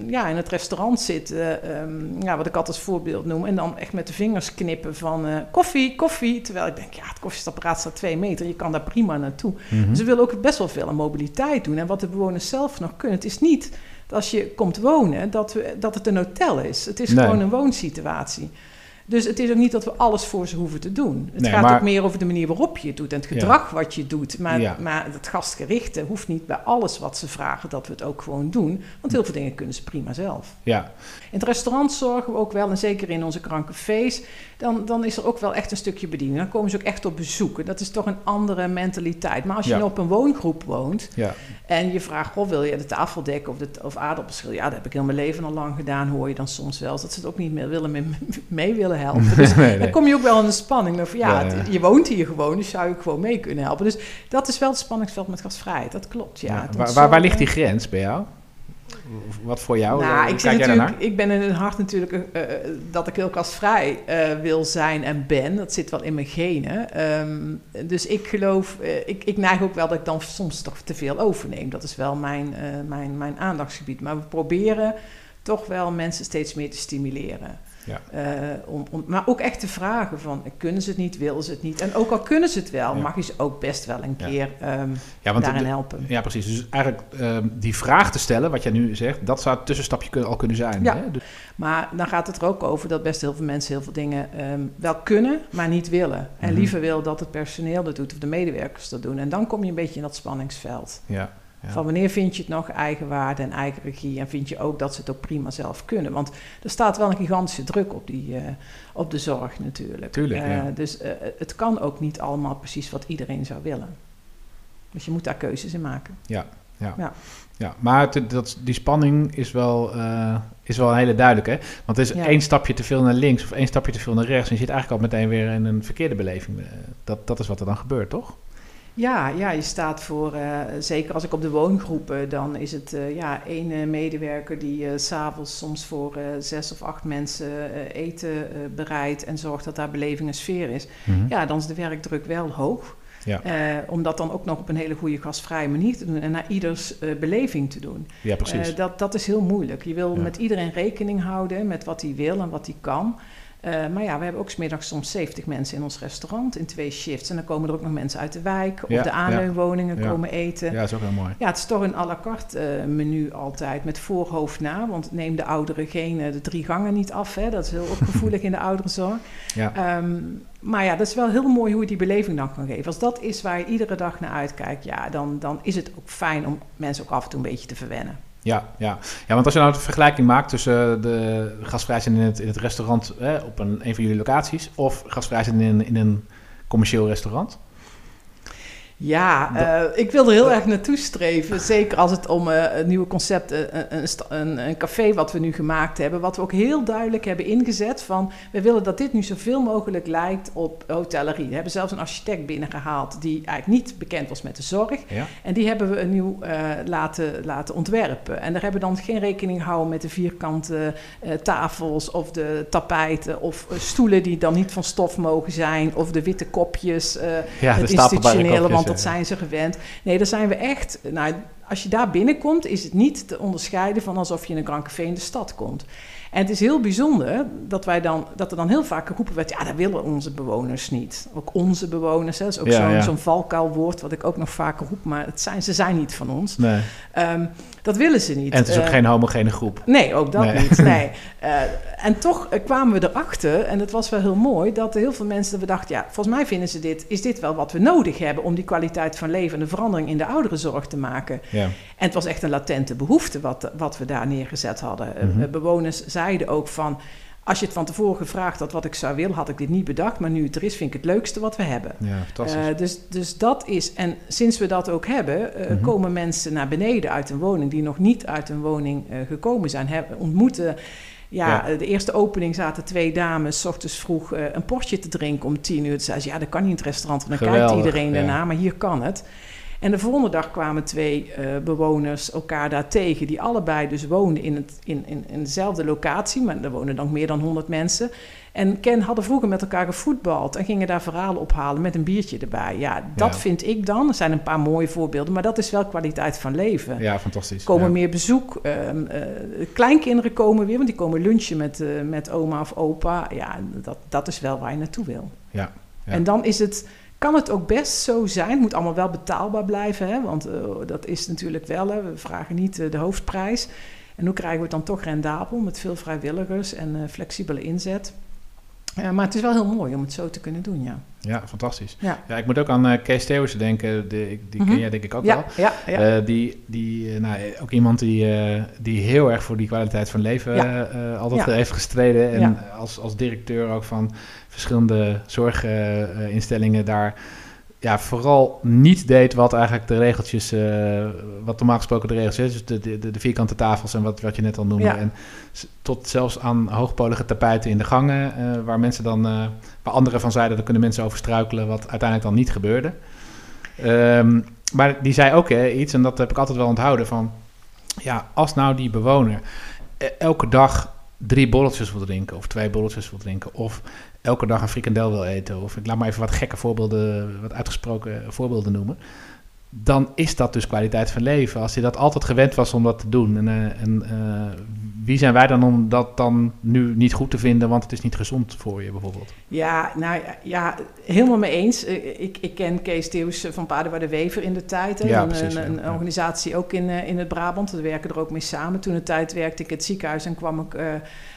ja, in het restaurant zitten, ehm, ja, wat ik altijd als voorbeeld noem, en dan echt met de vingers knippen van eh, koffie, koffie. Terwijl ik denk, ja, het koffiezetapparaat staat twee meter, je kan daar prima naartoe. Mhm. Ze willen ook best wel veel aan mobiliteit doen. En wat de bewoners zelf nog kunnen, het is niet dat als je komt wonen, dat, we, dat het een hotel is. Het is Nee. gewoon een woonsituatie. Dus het is ook niet dat we alles voor ze hoeven te doen. Het Nee, gaat maar- ook meer over de manier waarop je het doet en het gedrag wat je doet. Maar, Ja. maar het gastgerichte hoeft niet bij alles wat ze vragen dat we het ook gewoon doen. Want heel veel dingen kunnen ze prima zelf. ja. In het restaurant zorgen we ook wel, en zeker in onze krankcafés, dan, dan is er ook wel echt een stukje bediening. Dan komen ze ook echt op bezoek. En Dat is toch een andere mentaliteit. Maar als je Ja. nu op een woongroep woont ja. en je vraagt, goh, wil je de tafel dekken of, de, of aardappelschil? Ja, dat heb ik heel mijn leven al lang gedaan, hoor je dan soms wel. Dat ze het ook niet meer willen, mee, mee willen helpen. <laughs> Dus Nee, nee. dan kom je ook wel in de spanning. Van, ja, je woont hier gewoon, dus zou ik gewoon mee kunnen helpen. Dus dat is wel het spanningsveld met gastvrijheid, dat klopt. Ja, Waar, waar, ligt die grens bij jou? Wat voor jou? Nou, Eh, ik, kijk jij ik ben in het hart natuurlijk eh, eh, dat ik heel kastvrij wil zijn en ben. Dat zit wel in mijn genen. Ehm, dus ik geloof, ik, ik neig ook wel dat ik dan soms toch te veel overneem. Dat is wel mijn, mijn, mijn aandachtsgebied. Maar we proberen toch wel mensen steeds meer te stimuleren. Ja. Eh, om, om, maar ook echt te vragen van, kunnen ze het niet, willen ze het niet? En ook al kunnen ze het wel, Ja. mag je ze ook best wel een keer ehm, want daarin de- helpen. Ja, precies. Dus eigenlijk ehm, die vraag te stellen, wat jij nu zegt, dat zou het tussenstapje al kunnen zijn. Ja. Hè? Dus- Maar dan gaat het er ook over dat best heel veel mensen heel veel dingen ehm, wel kunnen, maar niet willen. En Mhm. liever wil dat het personeel dat doet of de medewerkers dat doen. En dan kom je een beetje in dat spanningsveld. ja, ja. Van wanneer vind je het nog eigenwaarde en eigen regie? En vind je ook dat ze het ook prima zelf kunnen? Want er staat wel een gigantische druk op, die, eh, op de zorg natuurlijk. Tuurlijk, Eh, ja. Dus eh, het kan ook niet allemaal precies wat iedereen zou willen. Dus je moet daar keuzes in maken. Ja, maar het- dat, die spanning is wel, is wel een hele duidelijke. Hè? Want het is Ja. één stapje te veel naar links of één stapje te veel naar rechts. En je zit eigenlijk al meteen weer in een verkeerde beleving. Dat, dat is wat er dan gebeurt, toch? Ja, ja, je staat voor, eh, zeker als ik op de woongroepen, dan is het eh, ja, één eh, medewerker die eh, s s'avonds soms voor eh, zes of acht mensen eh, eten eh, bereidt en zorgt dat daar beleving en sfeer is. Mhm. Ja, dan is de werkdruk wel hoog. Ja. Eh, om dat dan ook nog op een hele goede gastvrije manier te doen en naar ieders eh, beleving te doen. Ja, precies. Eh, dat, dat is heel moeilijk. Je wil Ja. met iedereen rekening houden met wat hij wil en wat hij kan. Eh, maar ja, we hebben ook smiddags soms 70 mensen in ons restaurant in twee shifts. En dan komen er ook nog mensen uit de wijk of Ja, de aanleunwoningen ja. komen eten. ja, dat is ook heel mooi. Ja, het is toch een à la carte eh, menu altijd met voorhoofd na. Want neem de ouderen geen de drie gangen niet af. Hè? Dat is heel ook gevoelig <laughs> in de ouderenzorg. Ja. Ehm, maar ja, dat is wel heel mooi hoe je die beleving dan kan geven. Als dat is waar je iedere dag naar uitkijkt, ja, dan, dan is het ook fijn om mensen ook af en toe een beetje te verwennen. Ja, ja. ja, want als je nou de vergelijking maakt tussen eh, de gasvrij zijn in het, in het restaurant op een, een van jullie locaties of gasvrij zijn in, in een commercieel restaurant. Ja, eh, ik wil er heel erg naartoe streven. Zeker als het om eh, een nieuwe concept, eh, een, een, een, café wat we nu gemaakt hebben. Wat we ook heel duidelijk hebben ingezet van... we willen dat dit nu zoveel mogelijk lijkt op hotellerie. We hebben zelfs een architect binnengehaald die eigenlijk niet bekend was met de zorg. Ja, En die hebben we een nieuw laten, laten ontwerpen. En daar hebben we dan geen rekening gehouden met de vierkante tafels of de tapijten of stoelen die dan niet van stof mogen zijn of de witte kopjes. ja het de institutionele. Dat zijn ze gewend. Nee, daar zijn we echt. Nou, als je daar binnenkomt, is het niet te onderscheiden van alsof je in een Grand Café in de stad komt. En het is heel bijzonder dat, wij dan, dat er dan heel vaak geroepen werd: ja, dat willen onze bewoners niet. Ook onze bewoners, hè, dat is ook Ja, zo'n ja. zo'n valkuilwoord wat ik ook nog vaak roep, maar het zijn, ze zijn niet van ons. Nee. Ehm, dat willen ze niet. En het is ook Eh, geen homogene groep. Nee, ook dat Nee. niet. <laughs> Nee. Eh, en toch eh, kwamen we erachter, en het was wel heel mooi, dat er heel veel mensen we dachten, ja, volgens mij vinden ze dit, is dit wel wat we nodig hebben om die kwaliteit van leven en de verandering in de ouderenzorg te maken. Ja. En het was echt een latente behoefte wat, wat we daar neergezet hadden. Eh, Mhm. eh, bewoners zeiden ook van, als je het van tevoren gevraagd had wat ik zou willen, had ik dit niet bedacht, maar nu het er is, vind ik het leukste wat we hebben. ja, fantastisch. Eh, dus, dus dat is, en sinds we dat ook hebben, Mhm. komen mensen naar beneden uit een woning die nog niet uit een woning gekomen zijn. Hebben, ontmoeten, ja, Ja. de eerste opening zaten twee dames, s ochtends vroeg een portje te drinken om tien uur. Toen zei ze, ja, dat kan niet in het restaurant, want dan kijkt iedereen ja. ernaar, maar hier kan het. En de volgende dag kwamen twee eh, bewoners elkaar daar tegen, die allebei dus woonden in, het, in, in, in dezelfde locatie, maar er wonen dan meer dan 100 mensen. En Ken hadden vroeger met elkaar gevoetbald en gingen daar verhalen ophalen met een biertje erbij. Ja, dat Ja. vind ik dan. Er zijn een paar mooie voorbeelden, maar dat is wel kwaliteit van leven. ja, fantastisch. Komen ja. meer bezoek. ehm, eh, kleinkinderen komen weer, want die komen lunchen met, eh, met oma of opa. Ja, dat, dat is wel waar je naartoe wil. Ja, ja. En dan is het, kan het ook best zo zijn. Het moet allemaal wel betaalbaar blijven, hè? want eh, dat is natuurlijk wel. Hè? We vragen niet eh, de hoofdprijs. En hoe krijgen we het dan toch rendabel met veel vrijwilligers en eh, flexibele inzet? Eh, maar het is wel heel mooi om het zo te kunnen doen, ja. ja, fantastisch. Ja, Ja, ik moet ook aan eh, Kees Theeuwissen denken. De, die Mhm. ken jij denk ik ook wel. ja, ja. ja. Eh, die, die, eh, nou, ook iemand die, die heel erg voor die kwaliteit van leven Ja. altijd Ja. heeft gestreden. En Ja. als, als directeur ook van verschillende zorginstellingen daar ja, vooral niet deed wat eigenlijk de regeltjes, eh, wat normaal gesproken de regels is. Dus de, de, de, vierkante tafels en wat, wat je net al noemde. Ja. En tot zelfs aan hoogpolige tapijten in de gangen, eh, waar mensen dan, eh, waar anderen van zeiden, daar kunnen mensen over struikelen, wat uiteindelijk dan niet gebeurde. Ehm, maar die zei ook eh, iets, en dat heb ik altijd wel onthouden, van ja, als nou die bewoner elke dag drie bolletjes wil drinken, of twee bolletjes wil drinken, of elke dag een frikandel wil eten, of ik laat maar even wat gekke voorbeelden, wat uitgesproken voorbeelden noemen, dan is dat dus kwaliteit van leven. Als je dat altijd gewend was om dat te doen. En, eh, en eh, wie zijn wij dan om dat dan nu niet goed te vinden, want het is niet gezond voor je bijvoorbeeld? Ja, nou ja, helemaal mee eens. Eh, Ik, ik ken Kees Theeuws van Paardenwaarde Wever in de tijd. Hè. Ja, een, precies, een, ja. een Ja. organisatie ook in, in het Brabant. We werken er ook mee samen. Toen de tijd werkte ik in het ziekenhuis en kwam ik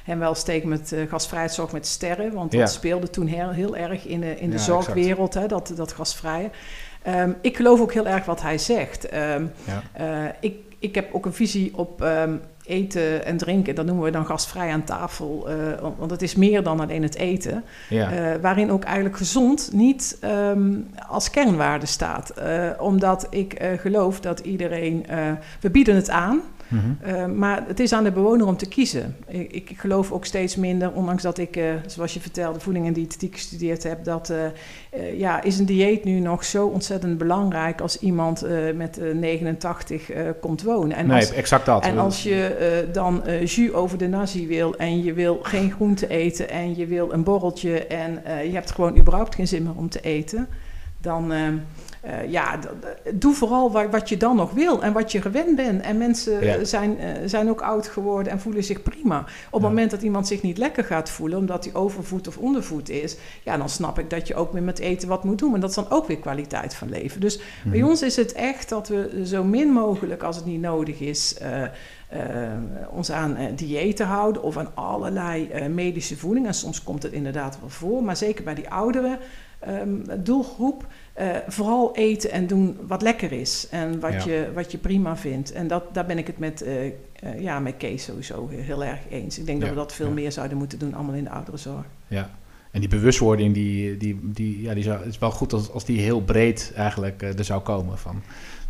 hem wel steek met gasvrijheidszorg met sterren. Want dat Ja. speelde toen heel, heel erg in de, in de zorgwereld, hè, dat, dat gasvrije. Ehm, ik geloof ook heel erg wat hij zegt. Ehm, Ja. eh, ik, ik heb ook een visie op ehm, eten en drinken. Dat noemen we dan gastvrij aan tafel. eh, want- het is meer dan alleen het eten. Ja. Eh, waarin ook eigenlijk gezond niet als kernwaarde staat. Omdat ik geloof dat iedereen... we bieden het aan, Mhm. eh, maar het is aan de bewoner om te kiezen. Ik, ik geloof ook steeds minder, ondanks dat ik, eh, zoals je vertelde, voeding en diëtetiek gestudeerd heb, dat eh, ja, is een dieet nu nog zo ontzettend belangrijk als iemand met eh, 89 eh, komt wonen. En nee, als, exact dat. en als je dan jus over de nazi wil en je wil geen groente eten en je wil een borreltje en je hebt gewoon überhaupt geen zin meer om te eten, dan... eh, ja, doe vooral wa- wat je dan nog wil en wat je gewend bent. En mensen Ja. zijn, eh, zijn ook oud geworden en voelen zich prima. Op het Ja. moment dat iemand zich niet lekker gaat voelen, omdat hij overvoed of ondervoed is, ja, dan snap ik dat je ook weer met eten wat moet doen. Maar dat is dan ook weer kwaliteit van leven. Dus bij Mhm. ons is het echt dat we zo min mogelijk, als het niet nodig is, eh, ons aan diëten houden of aan allerlei medische voeding. En soms komt het inderdaad wel voor, maar zeker bij die oudere ehm, doelgroep. Eh, vooral eten en doen wat lekker is en wat, Ja. je, wat je prima vindt. En dat, daar ben ik het met, eh, eh, ja, met Kees sowieso heel erg eens. Ik denk dat we dat veel ja. meer zouden moeten doen, allemaal in de ouderenzorg. Ja. En die bewustwording, die, die, die, ja, die zou, het is wel goed als, als die heel breed eigenlijk eh, er zou komen. Van,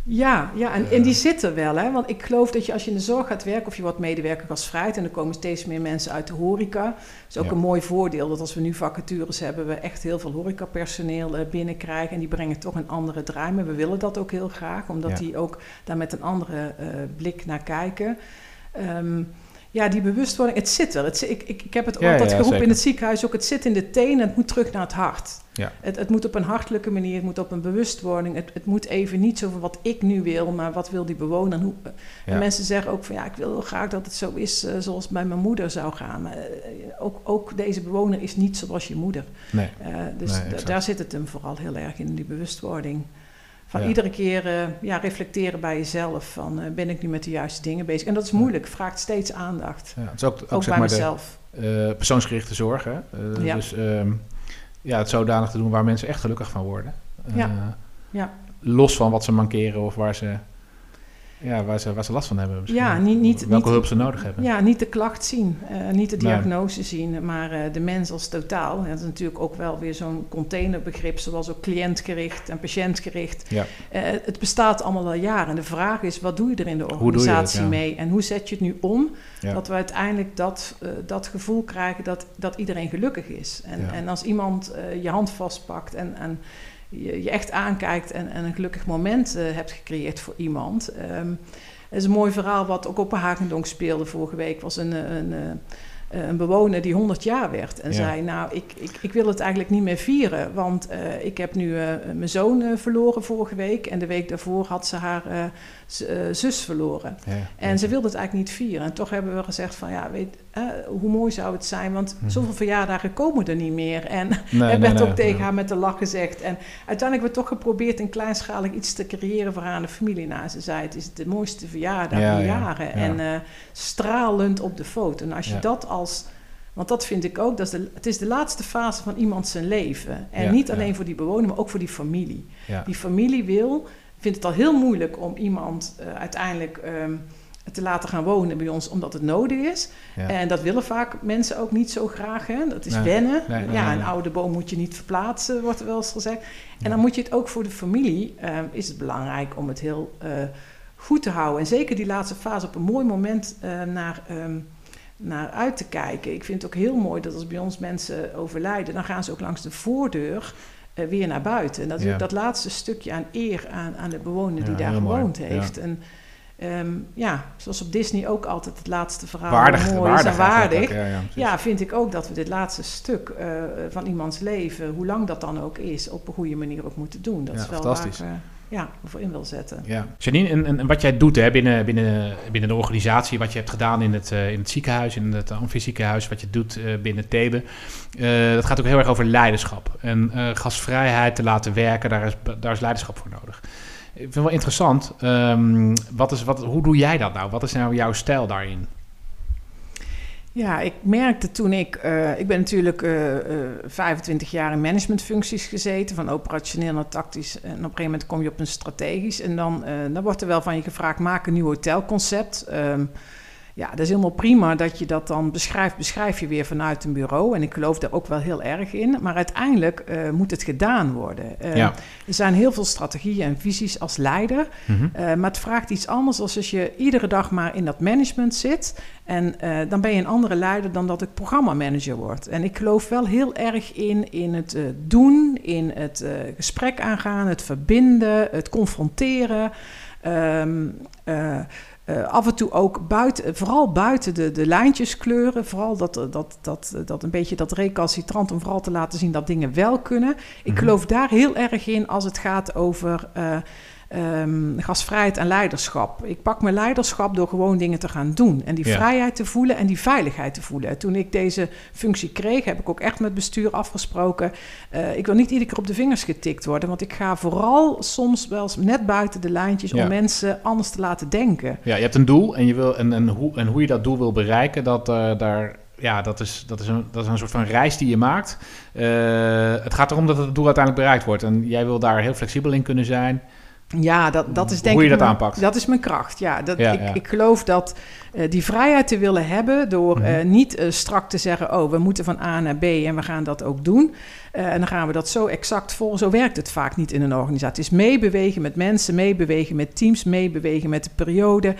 Ja, ja en, Eh. en die zitten wel. Hè? Want ik geloof dat je als je in de zorg gaat werken... of je wordt medewerker gastvrijheid... en er komen steeds meer mensen uit de horeca. Dat is ook Ja. een mooi voordeel... dat als we nu vacatures hebben... we echt heel veel horecapersoneel eh, binnenkrijgen... en die brengen toch een andere draai. Maar we willen dat ook heel graag... omdat Ja. die ook daar met een andere eh, blik naar kijken... Ehm, ja, die bewustwording, het zit wel. Het ik, ik, ik heb het altijd ja, geroepen in het ziekenhuis ook. Het zit in de tenen, het moet terug naar het hart. Ja. Het, het moet op een hartelijke manier, het moet op een bewustwording. Het, het moet even niet zo van wat ik nu wil, maar wat wil die bewoner. En, hoe, en mensen zeggen ook van ja, ik wil heel graag dat het zo is eh, zoals bij mijn moeder zou gaan. Maar eh, ook, ook deze bewoner is niet zoals je moeder. nee. Eh, dus Nee, daar zit het hem vooral heel erg in, die bewustwording. Van Ja. iedere keer eh, ja, reflecteren bij jezelf van eh, ben ik nu met de juiste dingen bezig. En dat is moeilijk, vraagt steeds aandacht. Ja, het is ook, ook, Ook, zeg bij maar de mezelf. eh, persoonsgerichte zorg. Hè? Ja. Dus ehm, ja, het zodanig te doen waar mensen echt gelukkig van worden. Ja. Ja. Los van wat ze mankeren of waar ze, ja, waar ze, waar ze last van hebben. misschien. Ja, niet- niet- Welke niet- hulp ze nodig hebben. Ja, niet de klacht zien, eh, niet de Nee. diagnose zien, maar eh, de mens als totaal. Dat is natuurlijk ook wel weer zo'n containerbegrip, zoals ook cliëntgericht en patiëntgericht. Ja. Eh, het bestaat allemaal al jaren. En de vraag is, wat doe je er in de organisatie ja. mee? En hoe zet je het nu om, Ja. dat we uiteindelijk dat, dat gevoel krijgen dat, dat iedereen gelukkig is. En, en als iemand je hand vastpakt en... en je, je echt aankijkt en, en een gelukkig moment eh, hebt gecreëerd voor iemand. Ehm, het is een mooi verhaal wat ook op Hagendonk speelde vorige week. was een, eh, een, eh, een bewoner die 100 jaar werd. En Ja. zei, nou, ik, ik, ik wil het eigenlijk niet meer vieren. Want ik heb nu mijn zoon verloren vorige week. En de week daarvoor had ze haar zus verloren. Ja. En ze wilde het eigenlijk niet vieren. En toch hebben we gezegd van, ja, weet, hoe mooi zou het zijn? Want Mhm. zoveel verjaardagen komen er niet meer. En Nee, <laughs> er werd nee, ook tegen haar met de lach gezegd. En uiteindelijk hebben we toch geprobeerd een kleinschalig iets te creëren voor haar en de familie. Nou, ze zei, het is de mooiste verjaardag Ja, in ja, jaren. ja. En eh, stralend op de foto. En als je dat als... Want dat vind ik ook, dat is de, het is de laatste fase van iemand zijn leven. En niet alleen voor die bewoner, maar ook voor die familie. Die familie wil, vindt het al heel moeilijk om iemand eh, uiteindelijk ehm, te laten gaan wonen bij ons, omdat het nodig is. Ja. En dat willen vaak mensen ook niet zo graag. Hè? Dat is Nee, wennen. nee, nee, ja, een oude boom moet je niet verplaatsen, wordt er wel eens gezegd. En Ja. dan moet je het ook voor de familie, eh, is het belangrijk om het heel eh, goed te houden. En zeker die laatste fase op een mooi moment eh, naar, ehm, naar uit te kijken. Ik vind het ook heel mooi dat als bij ons mensen overlijden, dan gaan ze ook langs de voordeur eh, weer naar buiten. En dat is Ja. ook dat laatste stukje aan eer aan, aan de bewoner die daar mooi. gewoond heeft. En ehm, ja, zoals op Disney ook altijd het laatste verhaal Waardig, mooi waardig, is en waardig. Ja, ja. Ja, vind ik ook dat we dit laatste stuk eh, van iemands leven, hoe lang dat dan ook is, op een goede manier ook moeten doen. Dat Ja, is wel fantastisch. waar ik eh, ja, voor in wil zetten. Ja. Janine, en, en, wat jij doet hè, binnen, binnen, binnen de organisatie, wat je hebt gedaan in het, eh, in het ziekenhuis, in het wat je doet binnen Thebe, dat gaat ook heel erg over leiderschap. En gastvrijheid te laten werken, daar is, daar is leiderschap voor nodig. Ik vind het wel interessant, ehm, wat is, wat, hoe doe jij dat nou? Wat is nou jouw stijl daarin? Ja, ik merkte toen ik... eh, ik ben natuurlijk eh, eh, 25 jaar in managementfuncties gezeten. Van operationeel naar tactisch. En op een gegeven moment kom je op een strategisch. En dan, eh, dan wordt er wel van je gevraagd... maak een nieuw hotelconcept. Ehm, ja, dat is helemaal prima dat je dat dan beschrijft. Beschrijf je weer vanuit een bureau. En ik geloof daar ook wel heel erg in. Maar uiteindelijk eh, moet het gedaan worden. Eh, Ja. Er zijn heel veel strategieën en visies als leider. Mhm. Uh, maar het vraagt iets anders als als je iedere dag maar in dat management zit. En dan ben je een andere leider dan dat ik programmamanager word. En ik geloof wel heel erg in, in het doen, in het gesprek aangaan, het verbinden, het confronteren. Um, uh, af en toe ook buiten, vooral buiten de, de lijntjes kleuren. Vooral dat, dat, dat, dat een beetje dat recalcitrant om vooral te laten zien dat dingen wel kunnen. Ik mhm. geloof daar heel erg in als het gaat over uh, um, gastvrijheid en leiderschap. Ik pak mijn leiderschap door gewoon dingen te gaan doen. En die vrijheid te voelen en die veiligheid te voelen. Toen ik deze functie kreeg, heb ik ook echt met bestuur afgesproken. Uh, ik wil niet iedere keer op de vingers getikt worden. Want ik ga vooral soms wel eens net buiten de lijntjes om mensen anders te laten denken. Ja, je hebt een doel en, je wil, en, en, hoe, en hoe je dat doel wil bereiken, dat uh, daar ja, dat is, dat, is een, dat is een soort van reis die je maakt. Uh, het gaat erom dat het doel uiteindelijk bereikt wordt. En jij wil daar heel flexibel in kunnen zijn. Ja, dat, dat is denk Hoe je dat aanpakt. Dat is mijn kracht. Ja, dat, ik, ik geloof dat uh, die vrijheid te willen hebben door uh, niet uh, strak te zeggen: oh, we moeten van A naar B en we gaan dat ook doen. en dan gaan we dat zo exact volgen. Zo werkt het vaak niet in een organisatie. Het is meebewegen met mensen, meebewegen met teams, meebewegen met de periode.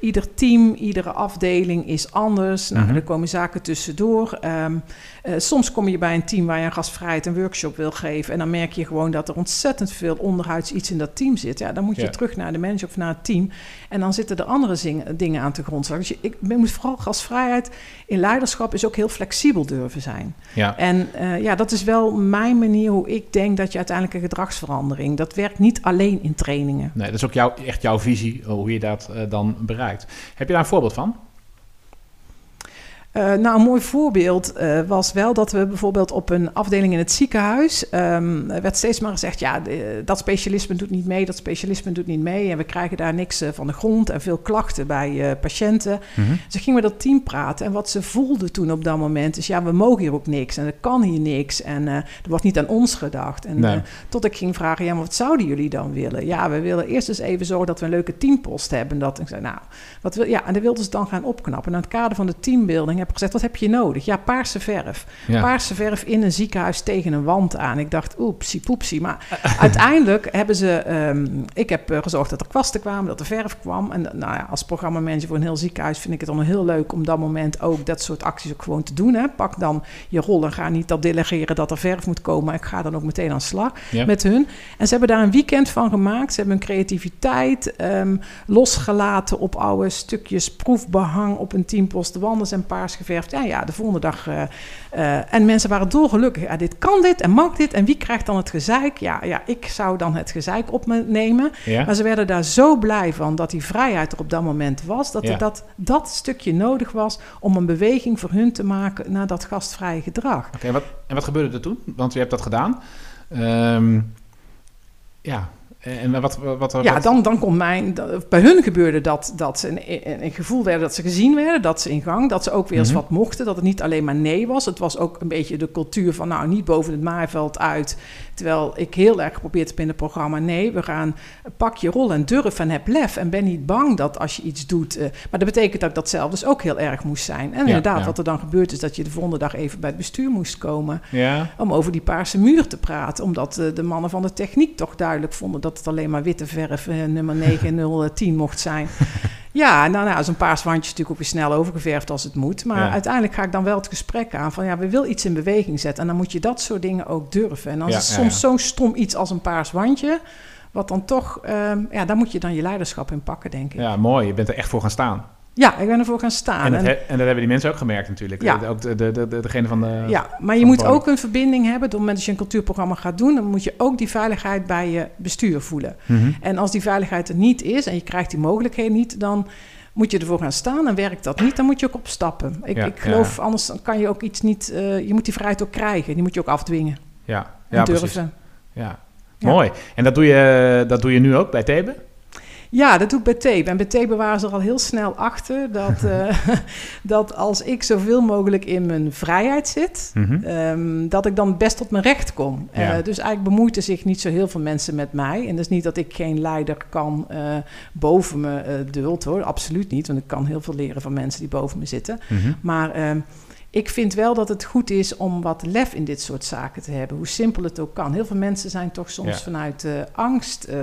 Ieder team, iedere afdeling is anders. Nou, mhm. Er komen zaken tussendoor. Um, uh, soms kom je bij een team waar je een gastvrijheid een workshop wil geven. En dan merk je gewoon dat er ontzettend veel onderhuids iets in dat team zit. Ja, dan moet je ja. terug naar de manager of naar het team. En dan zitten er andere dingen aan te grondslag. Dus je, ik moet vooral gastvrijheid in leiderschap is ook heel flexibel durven zijn. Ja. En uh, ja, dat is wel mijn manier hoe ik denk dat je uiteindelijk een gedragsverandering. Dat werkt niet alleen in trainingen. Nee, dat is ook jouw, echt jouw visie hoe je dat uh, dan bereikt. Heb je daar een voorbeeld van? Uh, nou, een mooi voorbeeld uh, was wel dat we bijvoorbeeld op een afdeling in het ziekenhuis... Um, werd steeds maar gezegd, ja, dat specialisme doet niet mee, dat specialisme doet niet mee... en we krijgen daar niks uh, van de grond en veel klachten bij patiënten. Mm -hmm. Dus ik ging met dat team praten en wat ze voelden toen op dat moment... is, ja, we mogen hier ook niks en er kan hier niks en er wordt niet aan ons gedacht. En nee. tot ik ging vragen, ja, maar wat zouden jullie dan willen? Ja, we willen eerst eens even zorgen dat we een leuke teampost hebben. Dat, ik zei, nou, wat wil, ja, en dan wilden ze dan gaan opknappen. En in het kader van de teambuilding heb gezegd, wat heb je nodig? Ja, paarse verf. Ja. Paarse verf in een ziekenhuis tegen een wand aan. Ik dacht, oepsie poepsie. Maar <laughs> uiteindelijk hebben ze... Um, ik heb uh, gezorgd dat er kwasten kwamen, dat er verf kwam. En nou ja, als programmamanager voor een heel ziekenhuis... vind ik het dan heel leuk om dat moment ook dat soort acties ook gewoon te doen. Hè. Pak dan je rol en ga niet dat delegeren dat er verf moet komen. Ik ga dan ook meteen aan de slag ja. met hun. En ze hebben daar een weekend van gemaakt. Ze hebben hun creativiteit um, losgelaten op oude stukjes proefbehang op een teampost. De wanden zijn geverfd. Ja, ja, de volgende dag. Uh, uh, en mensen waren dolgelukkig. Ja, dit kan dit en mag dit. En wie krijgt dan het gezeik? Ja, ja ik zou dan het gezeik op me nemen. Ja. Maar ze werden daar zo blij van dat die vrijheid er op dat moment was. Dat ja. er dat, dat stukje nodig was om een beweging voor hun te maken naar dat gastvrije gedrag. Oké, okay, en, wat, en wat gebeurde er toen? Want je hebt dat gedaan. Um, ja, en wat, wat, wat, ja, dan, dan komt mijn. Bij hun gebeurde dat, dat ze een, een, gevoel werden dat ze gezien werden, dat ze in gang, dat ze ook weer eens mm -hmm. wat mochten, dat het niet alleen maar nee was. Het was ook een beetje de cultuur van, nou, niet boven het maaiveld uit. Terwijl ik heel erg geprobeerd heb in het programma, nee, we gaan pak je rol en durf en heb lef en ben niet bang dat als je iets doet. Uh, maar dat betekent dat ik dat zelf dus ook heel erg moest zijn. En ja, inderdaad, ja. wat er dan gebeurt is dat je de volgende dag even bij het bestuur moest komen ja. om over die paarse muur te praten, omdat uh, de mannen van de techniek toch duidelijk vonden dat het alleen maar witte verf uh, nummer 9010 mocht zijn. <laughs> Ja, nou, nou zo'n paars wandje is natuurlijk ook weer snel overgeverfd als het moet. Maar ja. uiteindelijk ga ik dan wel het gesprek aan van ja, we willen iets in beweging zetten. En dan moet je dat soort dingen ook durven. En dan ja, is soms ja, zo'n stom iets als een paars wandje. Wat dan toch, um, ja, daar moet je dan je leiderschap in pakken, denk ik. Ja, mooi. Je bent er echt voor gaan staan. Ja, ik ben ervoor gaan staan. En, en, en, dat hebben die mensen ook gemerkt natuurlijk. Ja. Ook de, de, de, degene van de... Ja, maar je moet ook een verbinding hebben. Op het moment dat je een cultuurprogramma gaat doen... dan moet je ook die veiligheid bij je bestuur voelen. Mm -hmm. En als die veiligheid er niet is... en je krijgt die mogelijkheden niet... dan moet je ervoor gaan staan en werkt dat niet, dan moet je ook opstappen. Ik, ja, ik geloof, ja. anders kan je ook iets niet... Uh, je moet die vrijheid ook krijgen. Die moet je ook afdwingen. Ja, ja durven. Ja. mooi. En dat doe, je, dat doe je nu ook bij Thebe? Ja, dat doe ik bij Thebe. En bij Thebe waren ze er al heel snel achter dat, uh, <laughs> <laughs> dat als ik zoveel mogelijk in mijn vrijheid zit, mm -hmm. um, dat ik dan best tot mijn recht kom. Ja. Uh, dus eigenlijk bemoeiten zich niet zo heel veel mensen met mij. En dat is niet dat ik geen leider kan uh, boven me duld hoor, absoluut niet. Want ik kan heel veel leren van mensen die boven me zitten. Mm -hmm. Maar ik vind wel dat het goed is om wat lef in dit soort zaken te hebben. Hoe simpel het ook kan. Heel veel mensen zijn toch soms ja. vanuit uh, angst uh,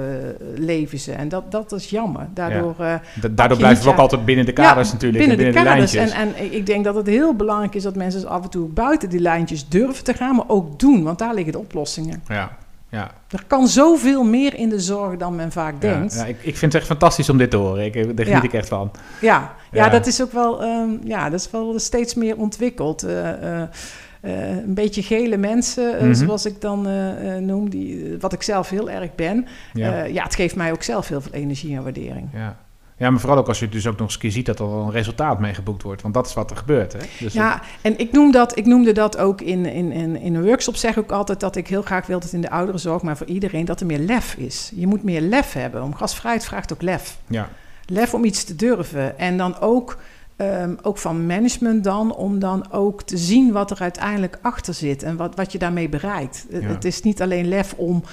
leven ze. En dat, dat is jammer. Daardoor, uh, Daardoor blijven we ook altijd binnen de kaders ja, natuurlijk. Binnen, binnen de kaders. De en, en ik denk dat het heel belangrijk is dat mensen af en toe buiten die lijntjes durven te gaan. Maar ook doen. Want daar liggen de oplossingen. Ja. Ja. Er kan zoveel meer in de zorg dan men vaak denkt. Ja, ik, ik vind het echt fantastisch om dit te horen. Ik, daar geniet ik echt van. Ja, ja. Dat is ook wel, ehm, ja, dat is wel steeds meer ontwikkeld. Eh, eh, eh, een beetje gele mensen, eh, Mhm. zoals ik dan eh, eh, noem, die, wat ik zelf heel erg ben. Ja. Ja. ja, het geeft mij ook zelf heel veel energie en waardering. ja. Ja, maar vooral ook als je dus ook nog eens een keer ziet dat er een resultaat mee geboekt wordt. Want dat is wat er gebeurt. Hè? Dus Ja, en ik, noem dat, ik noemde dat ook in, in, in, in een workshop. Zeg ik ook altijd dat ik heel graag wil dat in de ouderenzorg, maar voor iedereen, dat er meer lef is. Je moet meer lef hebben. Om gasvrijheid vraagt ook lef. ja. Lef om iets te durven. En dan ook, ehm, ook van management dan, om dan ook te zien wat er uiteindelijk achter zit en wat, wat je daarmee bereikt. Ja. Het is niet alleen lef om,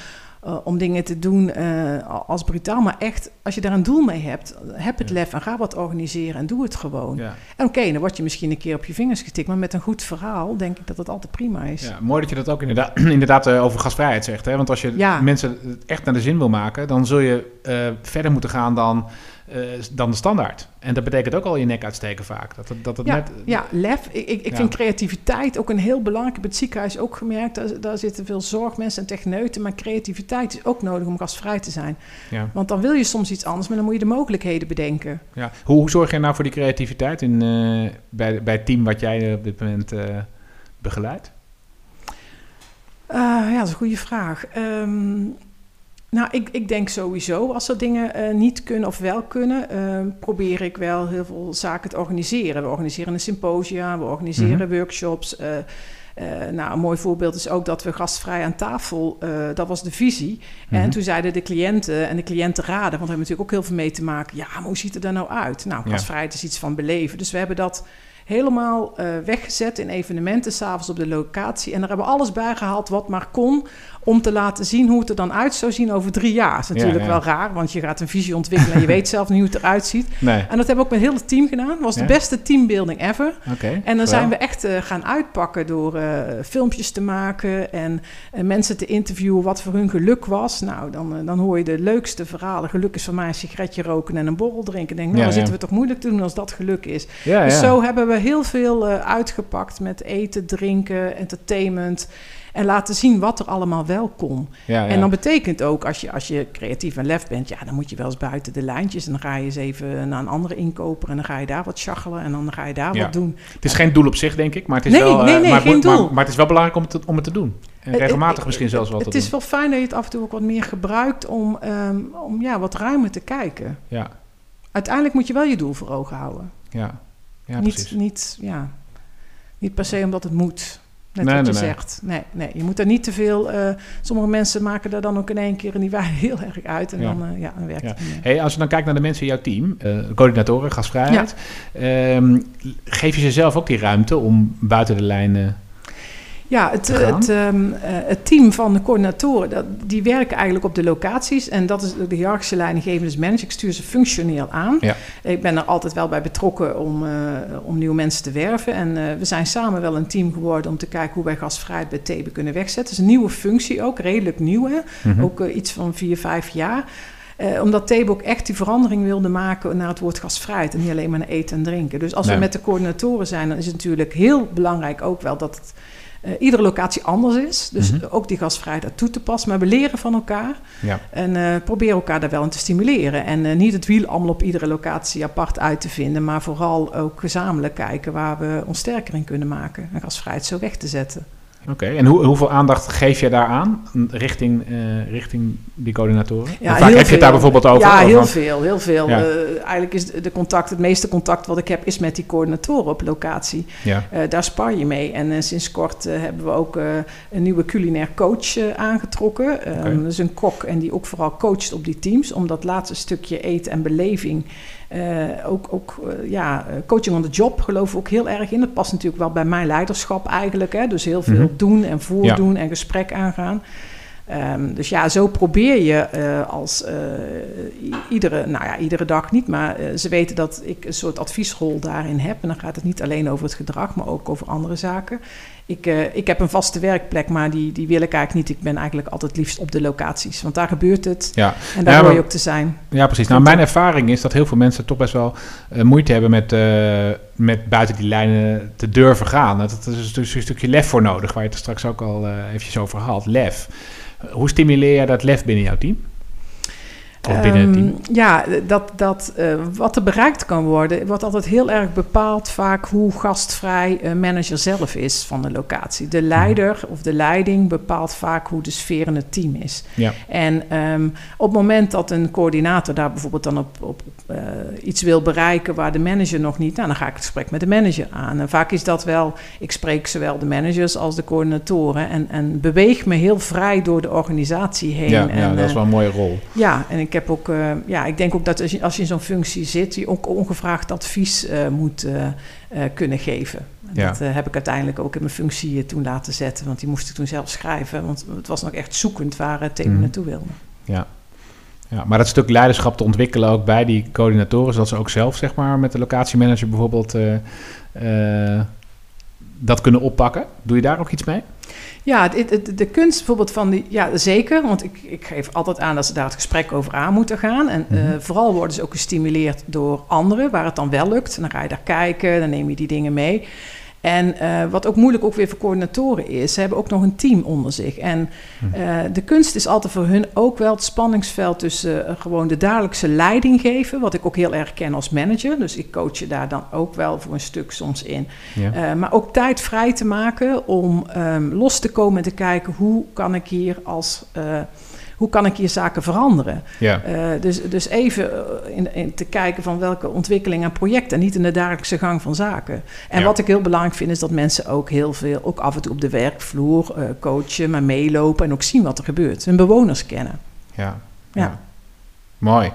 eh, om dingen te doen eh, als brutaal, maar echt, als je daar een doel mee hebt, heb het Ja. lef en ga wat organiseren en doe het gewoon. Ja. En oké, dan word je misschien een keer op je vingers getikt, maar met een goed verhaal denk ik dat het altijd prima is. Ja, mooi dat je dat ook inderdaad, <clears throat> inderdaad eh, over gasvrijheid zegt. Hè? Want als je mensen het echt naar de zin wil maken, dan zul je verder moeten gaan dan, dan de standaard. En dat betekent ook al je nek uitsteken vaak. Dat, dat het Ja, net, ja, lef. Ik, ik, Ja. vind creativiteit ook een heel belangrijk. Ik heb het ziekenhuis ook gemerkt. Daar, daar zitten veel zorgmensen en techneuten. Maar creativiteit is ook nodig om gastvrij te zijn. ja, Want dan wil je soms iets anders, maar dan moet je de mogelijkheden bedenken. ja. Hoe, hoe zorg je nou voor die creativiteit in, eh, bij, bij het team wat jij eh, op dit moment eh, begeleidt? Eh, ja, dat is een goede vraag. Ehm, nou, ik, ik denk sowieso, als er dingen eh, niet kunnen of wel kunnen, ehm, probeer ik wel heel veel zaken te organiseren. We organiseren een symposia, we organiseren Mhm. workshops. eh, eh, nou, een mooi voorbeeld is ook dat we gastvrij aan tafel, dat was de visie. Mhm. En toen zeiden de cliënten en de cliëntenraden, want we hebben natuurlijk ook heel veel mee te maken. Ja, maar hoe ziet het er nou uit? Nou, Ja. gastvrijheid is iets van beleven. Dus we hebben dat helemaal weggezet in evenementen, s'avonds op de locatie. En daar hebben we alles bij gehaald wat maar kon, om te laten zien hoe het er dan uit zou zien over drie jaar. Dat is natuurlijk Ja, ja. wel raar, want je gaat een visie ontwikkelen en je weet zelf niet hoe het eruit ziet. Nee, En dat hebben we ook met heel het team gedaan. Dat was Ja. de beste teambuilding ever. En dan Wel. zijn we echt eh, gaan uitpakken door eh, filmpjes te maken en eh, mensen te interviewen wat voor hun geluk was. Nou, dan, dan hoor je de leukste verhalen. Geluk is voor mij een sigaretje roken en een borrel drinken. Denk, nou, dan zitten we toch moeilijk te doen als dat geluk is. Ja, Dus zo hebben we heel veel uitgepakt met eten, drinken, entertainment. En laten zien wat er allemaal wel kon. ja, ja. En dan betekent ook, als je, als je creatief en lef bent, ja, dan moet je wel eens buiten de lijntjes. En dan ga je eens even naar een andere inkoper en dan ga je daar wat chargelen en dan ga je daar Ja. wat doen. Het is geen doel op zich, denk ik, maar het is Nee, wel... eh, nee, nee, maar, geen maar- doel. Maar, het is wel belangrijk om het te, om het te doen. En Het- regelmatig het- misschien zelfs wel Het doen. is wel fijn dat je het af en toe ook wat meer gebruikt om, ehm, om ja, wat ruimer te kijken. Ja, Uiteindelijk moet je wel je doel voor ogen houden. ja. ja niet, precies. niet, ja, niet per se omdat het moet. Net Nee, wat je nee. zegt. Nee, nee, je moet er niet te veel... eh, sommige mensen maken daar dan ook in één keer een die <laughs> heel erg uit. En Ja. dan, eh, ja, dan werkt Ja. het niet meer. Hey, als je dan kijkt naar de mensen in jouw team, eh, coördinatoren, gastvrijheid, ehm, geef je ze zelf ook die ruimte om buiten de lijnen... Ja, het, het, ehm, eh, het team van de coördinatoren, dat, die werken eigenlijk op de locaties. En dat is de hiërarchische leidinggevende manager. Ik stuur ze functioneel aan. Ja. Ik ben er altijd wel bij betrokken om, eh, om nieuwe mensen te werven. En eh, we zijn samen wel een team geworden om te kijken hoe wij gasvrijheid bij Thebe kunnen wegzetten. Het is een nieuwe functie ook, redelijk nieuw hè. Mhm. Ook iets van vier, vijf jaar. Omdat Thebe ook echt die verandering wilde maken naar het woord gasvrijheid. En niet alleen maar naar eten en drinken. Dus als Nee. we met de coördinatoren zijn, dan is het natuurlijk heel belangrijk ook wel dat het, eh, iedere locatie anders is. Dus Mhm. ook die gasvrijheid daar toe te passen. Maar we leren van elkaar. Ja. En eh, proberen elkaar daar wel in te stimuleren. En eh, niet het wiel allemaal op iedere locatie apart uit te vinden. Maar vooral ook gezamenlijk kijken waar we ons sterker in kunnen maken. En gasvrijheid zo weg te zetten. Oké, en hoe, hoeveel aandacht geef je daaraan richting, eh, richting die coördinatoren? Ja, vaak heb je het daar bijvoorbeeld over? Ja, heel veel, heel veel. Ja. Eh, eigenlijk is de contact, het meeste contact wat ik heb, is met die coördinatoren op locatie. Ja, Eh, daar spar je mee. En sinds kort hebben we ook een nieuwe culinair coach aangetrokken. Eh, Oké. Dat is een kok en die ook vooral coacht op die teams. Om dat laatste stukje eten en beleving. Eh, ook ook eh, ja, eh, coaching on the job geloven we ook heel erg in. Dat past natuurlijk wel bij mijn leiderschap eigenlijk. Hè? Dus heel veel Mhm. doen en voordoen en gesprek aangaan. Ehm, dus ja, zo probeer je eh, als eh, iedere, nou ja, iedere dag niet, maar eh, ze weten dat ik een soort adviesrol daarin heb. En dan gaat het niet alleen over het gedrag, maar ook over andere zaken. Ik, ik heb een vaste werkplek, maar die, die wil ik eigenlijk niet. Ik ben eigenlijk altijd liefst op de locaties, want daar gebeurt het ja. en daar Ja, hoor je ook te zijn. ja precies. Nou, mijn ervaring is dat heel veel mensen toch best wel moeite hebben met met buiten die lijnen te durven gaan. Dat, dat is dus een stukje lef voor nodig, waar je het er straks ook al eventjes over had. Lef. Hoe stimuleer je dat lef binnen jouw team? Um, ja, dat, dat, uh, wat er bereikt kan worden, wordt altijd heel erg bepaald vaak hoe gastvrij een manager zelf is van de locatie. De leider of de leiding bepaalt vaak hoe de sfeer in het team is. Ja. En um, op het moment dat een coördinator daar bijvoorbeeld dan op, op uh, iets wil bereiken waar de manager nog niet, nou, dan ga ik het gesprek met de manager aan. En vaak is dat wel, ik spreek zowel de managers als de coördinatoren en, en beweeg me heel vrij door de organisatie heen. Ja, en, ja dat is wel een mooie rol. Ja, en ik ik heb ook, uh, ja, ik denk ook dat als je, als je in zo'n functie zit, je ook ongevraagd advies uh, moet uh, kunnen geven. Ja. Dat heb ik uiteindelijk ook in mijn functie toen laten zetten, want die moest ik toen zelf schrijven, want het was nog echt zoekend waar het thema mm. naartoe wilde. Ja. Ja, maar dat stuk leiderschap te ontwikkelen ook bij die coördinatoren, zodat ze ook zelf zeg maar met de locatiemanager bijvoorbeeld dat kunnen oppakken. Doe je daar ook iets mee? Ja, de, de, kunst bijvoorbeeld van die... Ja, zeker. Want ik, ik geef altijd aan dat ze daar het gesprek over aan moeten gaan. En mm -hmm. uh, vooral worden ze ook gestimuleerd door anderen... waar het dan wel lukt. En dan ga je daar kijken, dan neem je die dingen mee. En uh, wat ook moeilijk ook weer voor coördinatoren is, ze hebben ook nog een team onder zich. En uh, de kunst is altijd voor hun ook wel het spanningsveld tussen uh, gewoon de dagelijkse leiding geven, wat ik ook heel erg ken als manager. Dus ik coach je daar dan ook wel voor een stuk soms in. Ja. maar ook tijd vrij te maken om um, los te komen en te kijken hoe kan ik hier als hoe kan ik hier zaken veranderen? Ja. Uh, dus, dus even eh, in, in, te kijken van welke ontwikkeling en projecten, niet in de dagelijkse gang van zaken. En ja. wat ik heel belangrijk vind, is dat mensen ook heel veel, ook af en toe op de werkvloer uh, coachen, maar meelopen en ook zien wat er gebeurt. Hun bewoners kennen. Ja. ja. Mooi.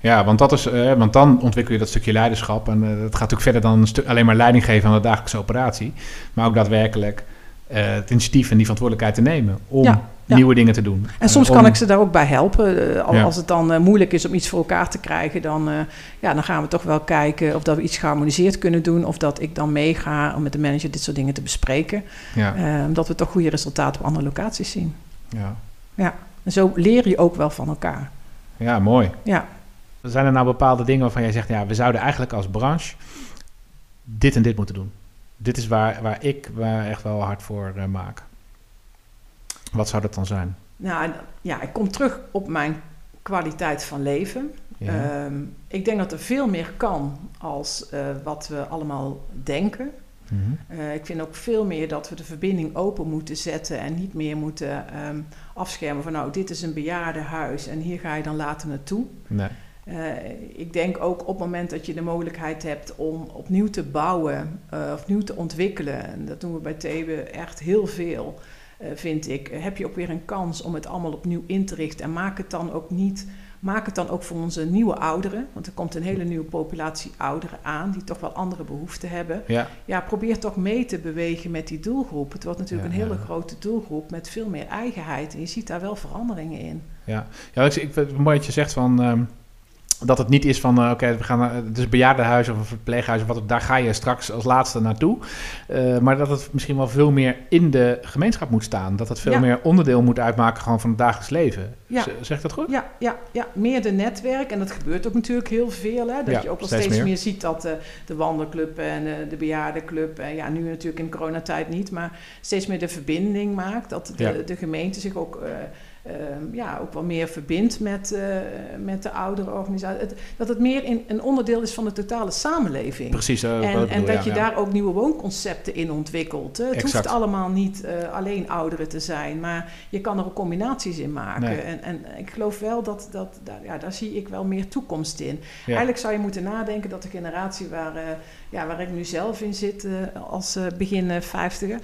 Ja, want, dat is, uh, want dan ontwikkel je dat stukje leiderschap. En dat gaat natuurlijk verder dan een stuk, alleen maar leiding geven aan de dagelijkse operatie. Maar ook daadwerkelijk het initiatief en die verantwoordelijkheid te nemen om ja nieuwe dingen te doen. En soms kan ik ze daar ook bij helpen. Uh, als, ja. het dan uh, moeilijk is om iets voor elkaar te krijgen, dan, uh, ja, dan gaan we toch wel kijken of dat we iets geharmoniseerd kunnen doen. Of dat ik dan meega om met de manager dit soort dingen te bespreken. Ja. omdat we toch goede resultaten op andere locaties zien. Ja. ja. En zo leer je ook wel van elkaar. Ja, mooi. Ja. Zijn er nou bepaalde dingen waarvan jij zegt, ja, we zouden eigenlijk als branche dit en dit moeten doen? Dit is waar, waar ik waar echt wel hard voor maak. Wat zou dat dan zijn? Nou ja, ik kom terug op mijn kwaliteit van leven. Ja. Um, ik denk dat er veel meer kan als uh, wat we allemaal denken. Mm -hmm. uh, ik vind ook veel meer dat we de verbinding open moeten zetten en niet meer moeten um, afschermen van nou, dit is een bejaardenhuis en hier ga je dan later naartoe. Nee. Uh, ik denk ook op het moment dat je de mogelijkheid hebt om opnieuw te bouwen, opnieuw te ontwikkelen, en dat doen we bij Thebe echt heel veel. Uh, vind ik, heb je ook weer een kans om het allemaal opnieuw in te richten. En maak het dan ook niet, maak het dan ook voor onze nieuwe ouderen. Want er komt een hele nieuwe populatie ouderen aan die toch wel andere behoeften hebben. Ja, ja probeer toch mee te bewegen met die doelgroep. Het wordt natuurlijk ja, een hele ja. grote doelgroep met veel meer eigenheid. En je ziet daar wel veranderingen in. Ja, ja ik, ik, mooi dat je zegt van. Um dat het niet is van, uh, oké, we gaan naar, het is een bejaardenhuis of een verpleeghuis of wat, daar ga je straks als laatste naartoe. Uh, maar dat het misschien wel veel meer in de gemeenschap moet staan. Dat het veel ja. meer onderdeel moet uitmaken gewoon van het dagelijks leven. Ja. Zeg dat goed? Ja, ja, ja, meer de netwerk. En dat gebeurt ook natuurlijk heel veel. Hè? Dat ja, je ook wel steeds, meer. meer. ziet dat uh, de wandelclub en de bejaardenclub, en ja, nu natuurlijk in coronatijd niet, maar steeds meer de verbinding maakt. Dat de, de gemeente zich ook uh, ja, ook wel meer verbindt met, uh, met de oudere organisatie. Het, dat het meer in, een onderdeel is van de totale samenleving. Precies. Uh, en, bedoel, en dat ja, je ja. daar ook nieuwe woonconcepten in ontwikkelt. Het exact. hoeft allemaal niet alleen ouderen te zijn, maar je kan er ook combinaties in maken. Nee. En, en ik geloof wel dat, dat daar, ja, daar zie ik wel meer toekomst in. Eigenlijk zou je moeten nadenken dat de generatie waar ja, waar ik nu zelf in zit als begin vijftiger,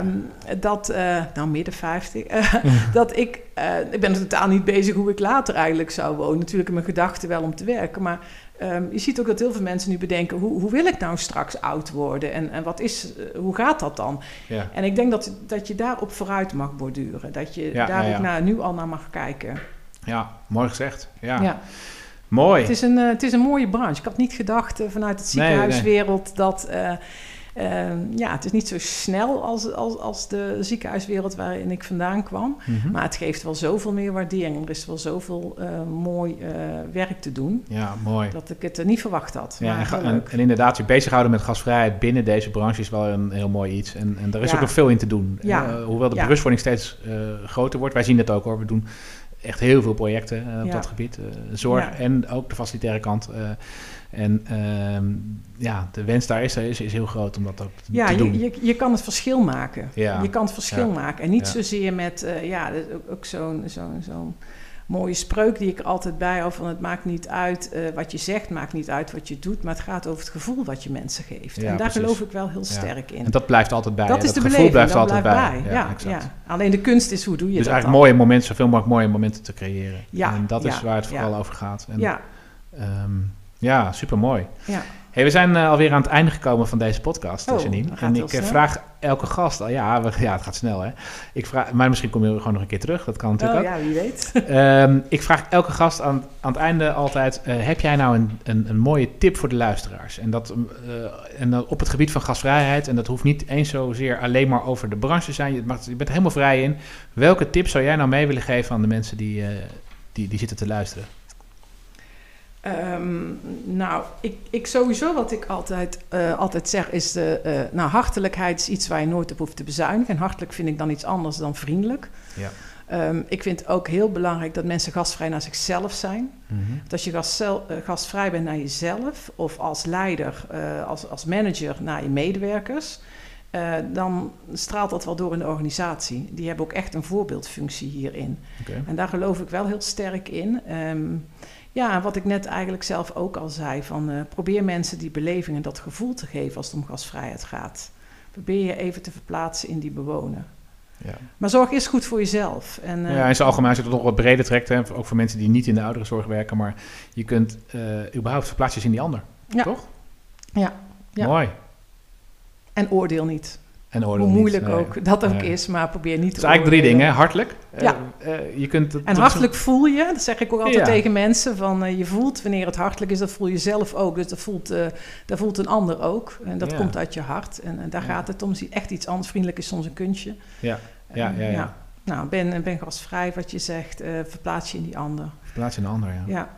um, dat, nou midden vijftig, <laughs> dat ik, ik ben totaal niet bezig hoe ik later eigenlijk zou wonen. Natuurlijk in mijn gedachten wel om te werken, maar um, je ziet ook dat heel veel mensen nu bedenken, hoe, hoe wil ik nou straks oud worden en, en wat is, hoe gaat dat dan? Ja. En ik denk dat, dat je daarop vooruit mag borduren, dat je ja, daar ja, ook naar, nu al naar mag kijken. Ja, mooi gezegd. ja. Mooi. Het is een, uh, het is een mooie branche. Ik had niet gedacht uh, vanuit het ziekenhuiswereld nee, nee. dat, uh, Ehm, ja, het is niet zo snel als, als, als de ziekenhuiswereld waarin ik vandaan kwam. Mhm. Maar het geeft wel zoveel meer waardering. Er is wel zoveel eh, mooi eh, werk te doen. Ja, mooi. Dat ik het niet verwacht had. Ja, en, en, inderdaad, je bezighouden met gasvrijheid binnen deze branche is wel een heel mooi iets. En, en daar is Ja. ook nog veel in te doen. Ja. Eh, hoewel de bewustwording steeds groter wordt. Wij zien dat ook hoor. We doen echt heel veel projecten op Ja. dat gebied. zorg Ja. en ook de facilitaire kant. En ehm, ja, de wens daar is, is, is heel groot om dat ook te, Ja, doen. je, je, je kan het verschil maken. Ja. Je kan het verschil Ja. maken. En niet Ja. zozeer met, eh, ja, dat ook, ook zo'n zo'n zo'n mooie spreuk die ik er altijd bij hou. Van het maakt niet uit eh, wat je zegt, maakt niet uit wat je doet. Maar het gaat over het gevoel wat je mensen geeft. Ja, en daar precies. geloof ik wel heel Ja. sterk in. En dat blijft altijd bij. dat is de gevoel beleving, blijft dat altijd blijft bij. bij. Ja, ja. Alleen de kunst is hoe doe je Dus dat eigenlijk dan? mooie momenten, zoveel mogelijk mooie momenten te creëren. Ja, en dat is ja, waar het ja. vooral over gaat. En, Ja, Ehm, ja, super mooi. ja. Hey, we zijn eh, alweer aan het einde gekomen van deze podcast, Oh, Janine. En ik eh, snel. vraag elke gast, al ja, we, ja, het gaat snel hè. Ik vraag, maar misschien kom je gewoon nog een keer terug, dat kan Oh natuurlijk ja, wie weet. ook. <laughs> Ehm, ik vraag elke gast aan, aan het einde altijd, eh, heb jij nou een, een, een mooie tip voor de luisteraars? En dat eh, en dan op het gebied van gasvrijheid, en dat hoeft niet eens zozeer alleen maar over de branche te zijn, je, mag, je bent er helemaal vrij in. Welke tip zou jij nou mee willen geven aan de mensen die, eh, die, die zitten te luisteren? Ehm, nou, ik, ik sowieso wat ik altijd, eh, altijd zeg is... De, eh, nou, hartelijkheid is iets waar je nooit op hoeft te bezuinigen. En hartelijk vind ik dan iets anders dan vriendelijk. Ja. Ehm, ik vind ook heel belangrijk dat mensen gastvrij naar zichzelf zijn. Want als je gastzel- eh, gastvrij bent naar jezelf... of als leider, als, als manager naar je medewerkers... dan straalt dat wel door in de organisatie. Die hebben ook echt een voorbeeldfunctie hierin. En daar geloof ik wel heel sterk in. Ehm, ja, wat ik net eigenlijk zelf ook al zei: van, eh, probeer mensen die beleving en dat gevoel te geven als het om gasvrijheid gaat. Probeer je even te verplaatsen in die bewoner. Ja. Maar zorg eerst goed voor jezelf. En, eh, Ja, in zijn algemeen je het nog wat breder trekt, hè, ook voor mensen die niet in de ouderenzorg werken, maar je kunt eh, überhaupt verplaatsen in die ander, Ja. toch? Ja, ja. Mooi. en oordeel niet. En oordeel Hoe moeilijk ook dat ook is, maar probeer niet Het te is eigenlijk drie dingen. Hartelijk. Eh, Ja. eh, je kunt het- En hartelijk voel je, dat zeg ik ook altijd Ja. tegen mensen, van eh, je voelt wanneer het hartelijk is, dat voel je zelf ook. Dus dat voelt, dat voelt een ander ook. En dat Ja. komt uit je hart. En, en daar gaat het om. Zie- Echt iets anders. Vriendelijk is soms een kunstje. Ja, ja, ja, ja. Nou, ben, ben gastvrij, wat je zegt. verplaats je in die ander. Verplaats je in een ander, ja. Ja,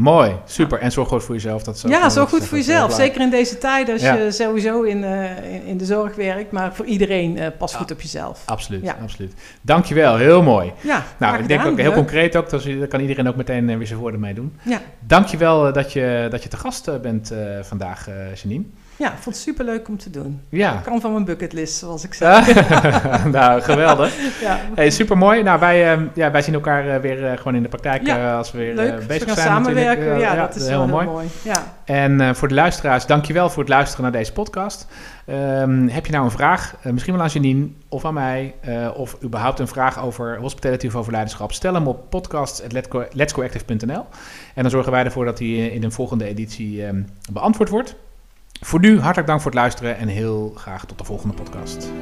Mooi, super. En zorg goed voor jezelf. Dat ja wel zo wat goed voor jezelf. Zeker in deze tijden als Ja. je sowieso in, eh, in, in de zorg werkt. Maar voor iedereen eh, pas goed op jezelf. Absoluut, Ja. absoluut. Dankjewel, heel mooi. Ja, Nou, ik denk ook heel Leuk. concreet ook, dus daar kan iedereen ook meteen eh, weer zijn woorden mee doen. Ja. Dankjewel dat je, dat je te gast bent vandaag, Janine. Ja, ik vond het superleuk om te doen. Ja. Dat kan van mijn bucketlist, zoals ik <laughs> zei. nou, geweldig. <laughs> ja. Hey, super mooi. Nou, wij, eh, ja, wij zien elkaar eh, weer eh, gewoon in de praktijk Ja, eh, als we weer Leuk, bezig we gaan zijn. samenwerken. Ja, dat is heel mooi. mooi. Ja. En voor de luisteraars, dankjewel voor het luisteren naar deze podcast. Ehm, heb je nou een vraag, misschien wel aan Janine of aan mij, of überhaupt een vraag over hospitality of over leiderschap, stel hem op podcast.letscoactive.nl en dan zorgen wij ervoor dat die eh, in een volgende editie ehm, beantwoord wordt. Voor nu hartelijk dank voor het luisteren en heel graag tot de volgende podcast.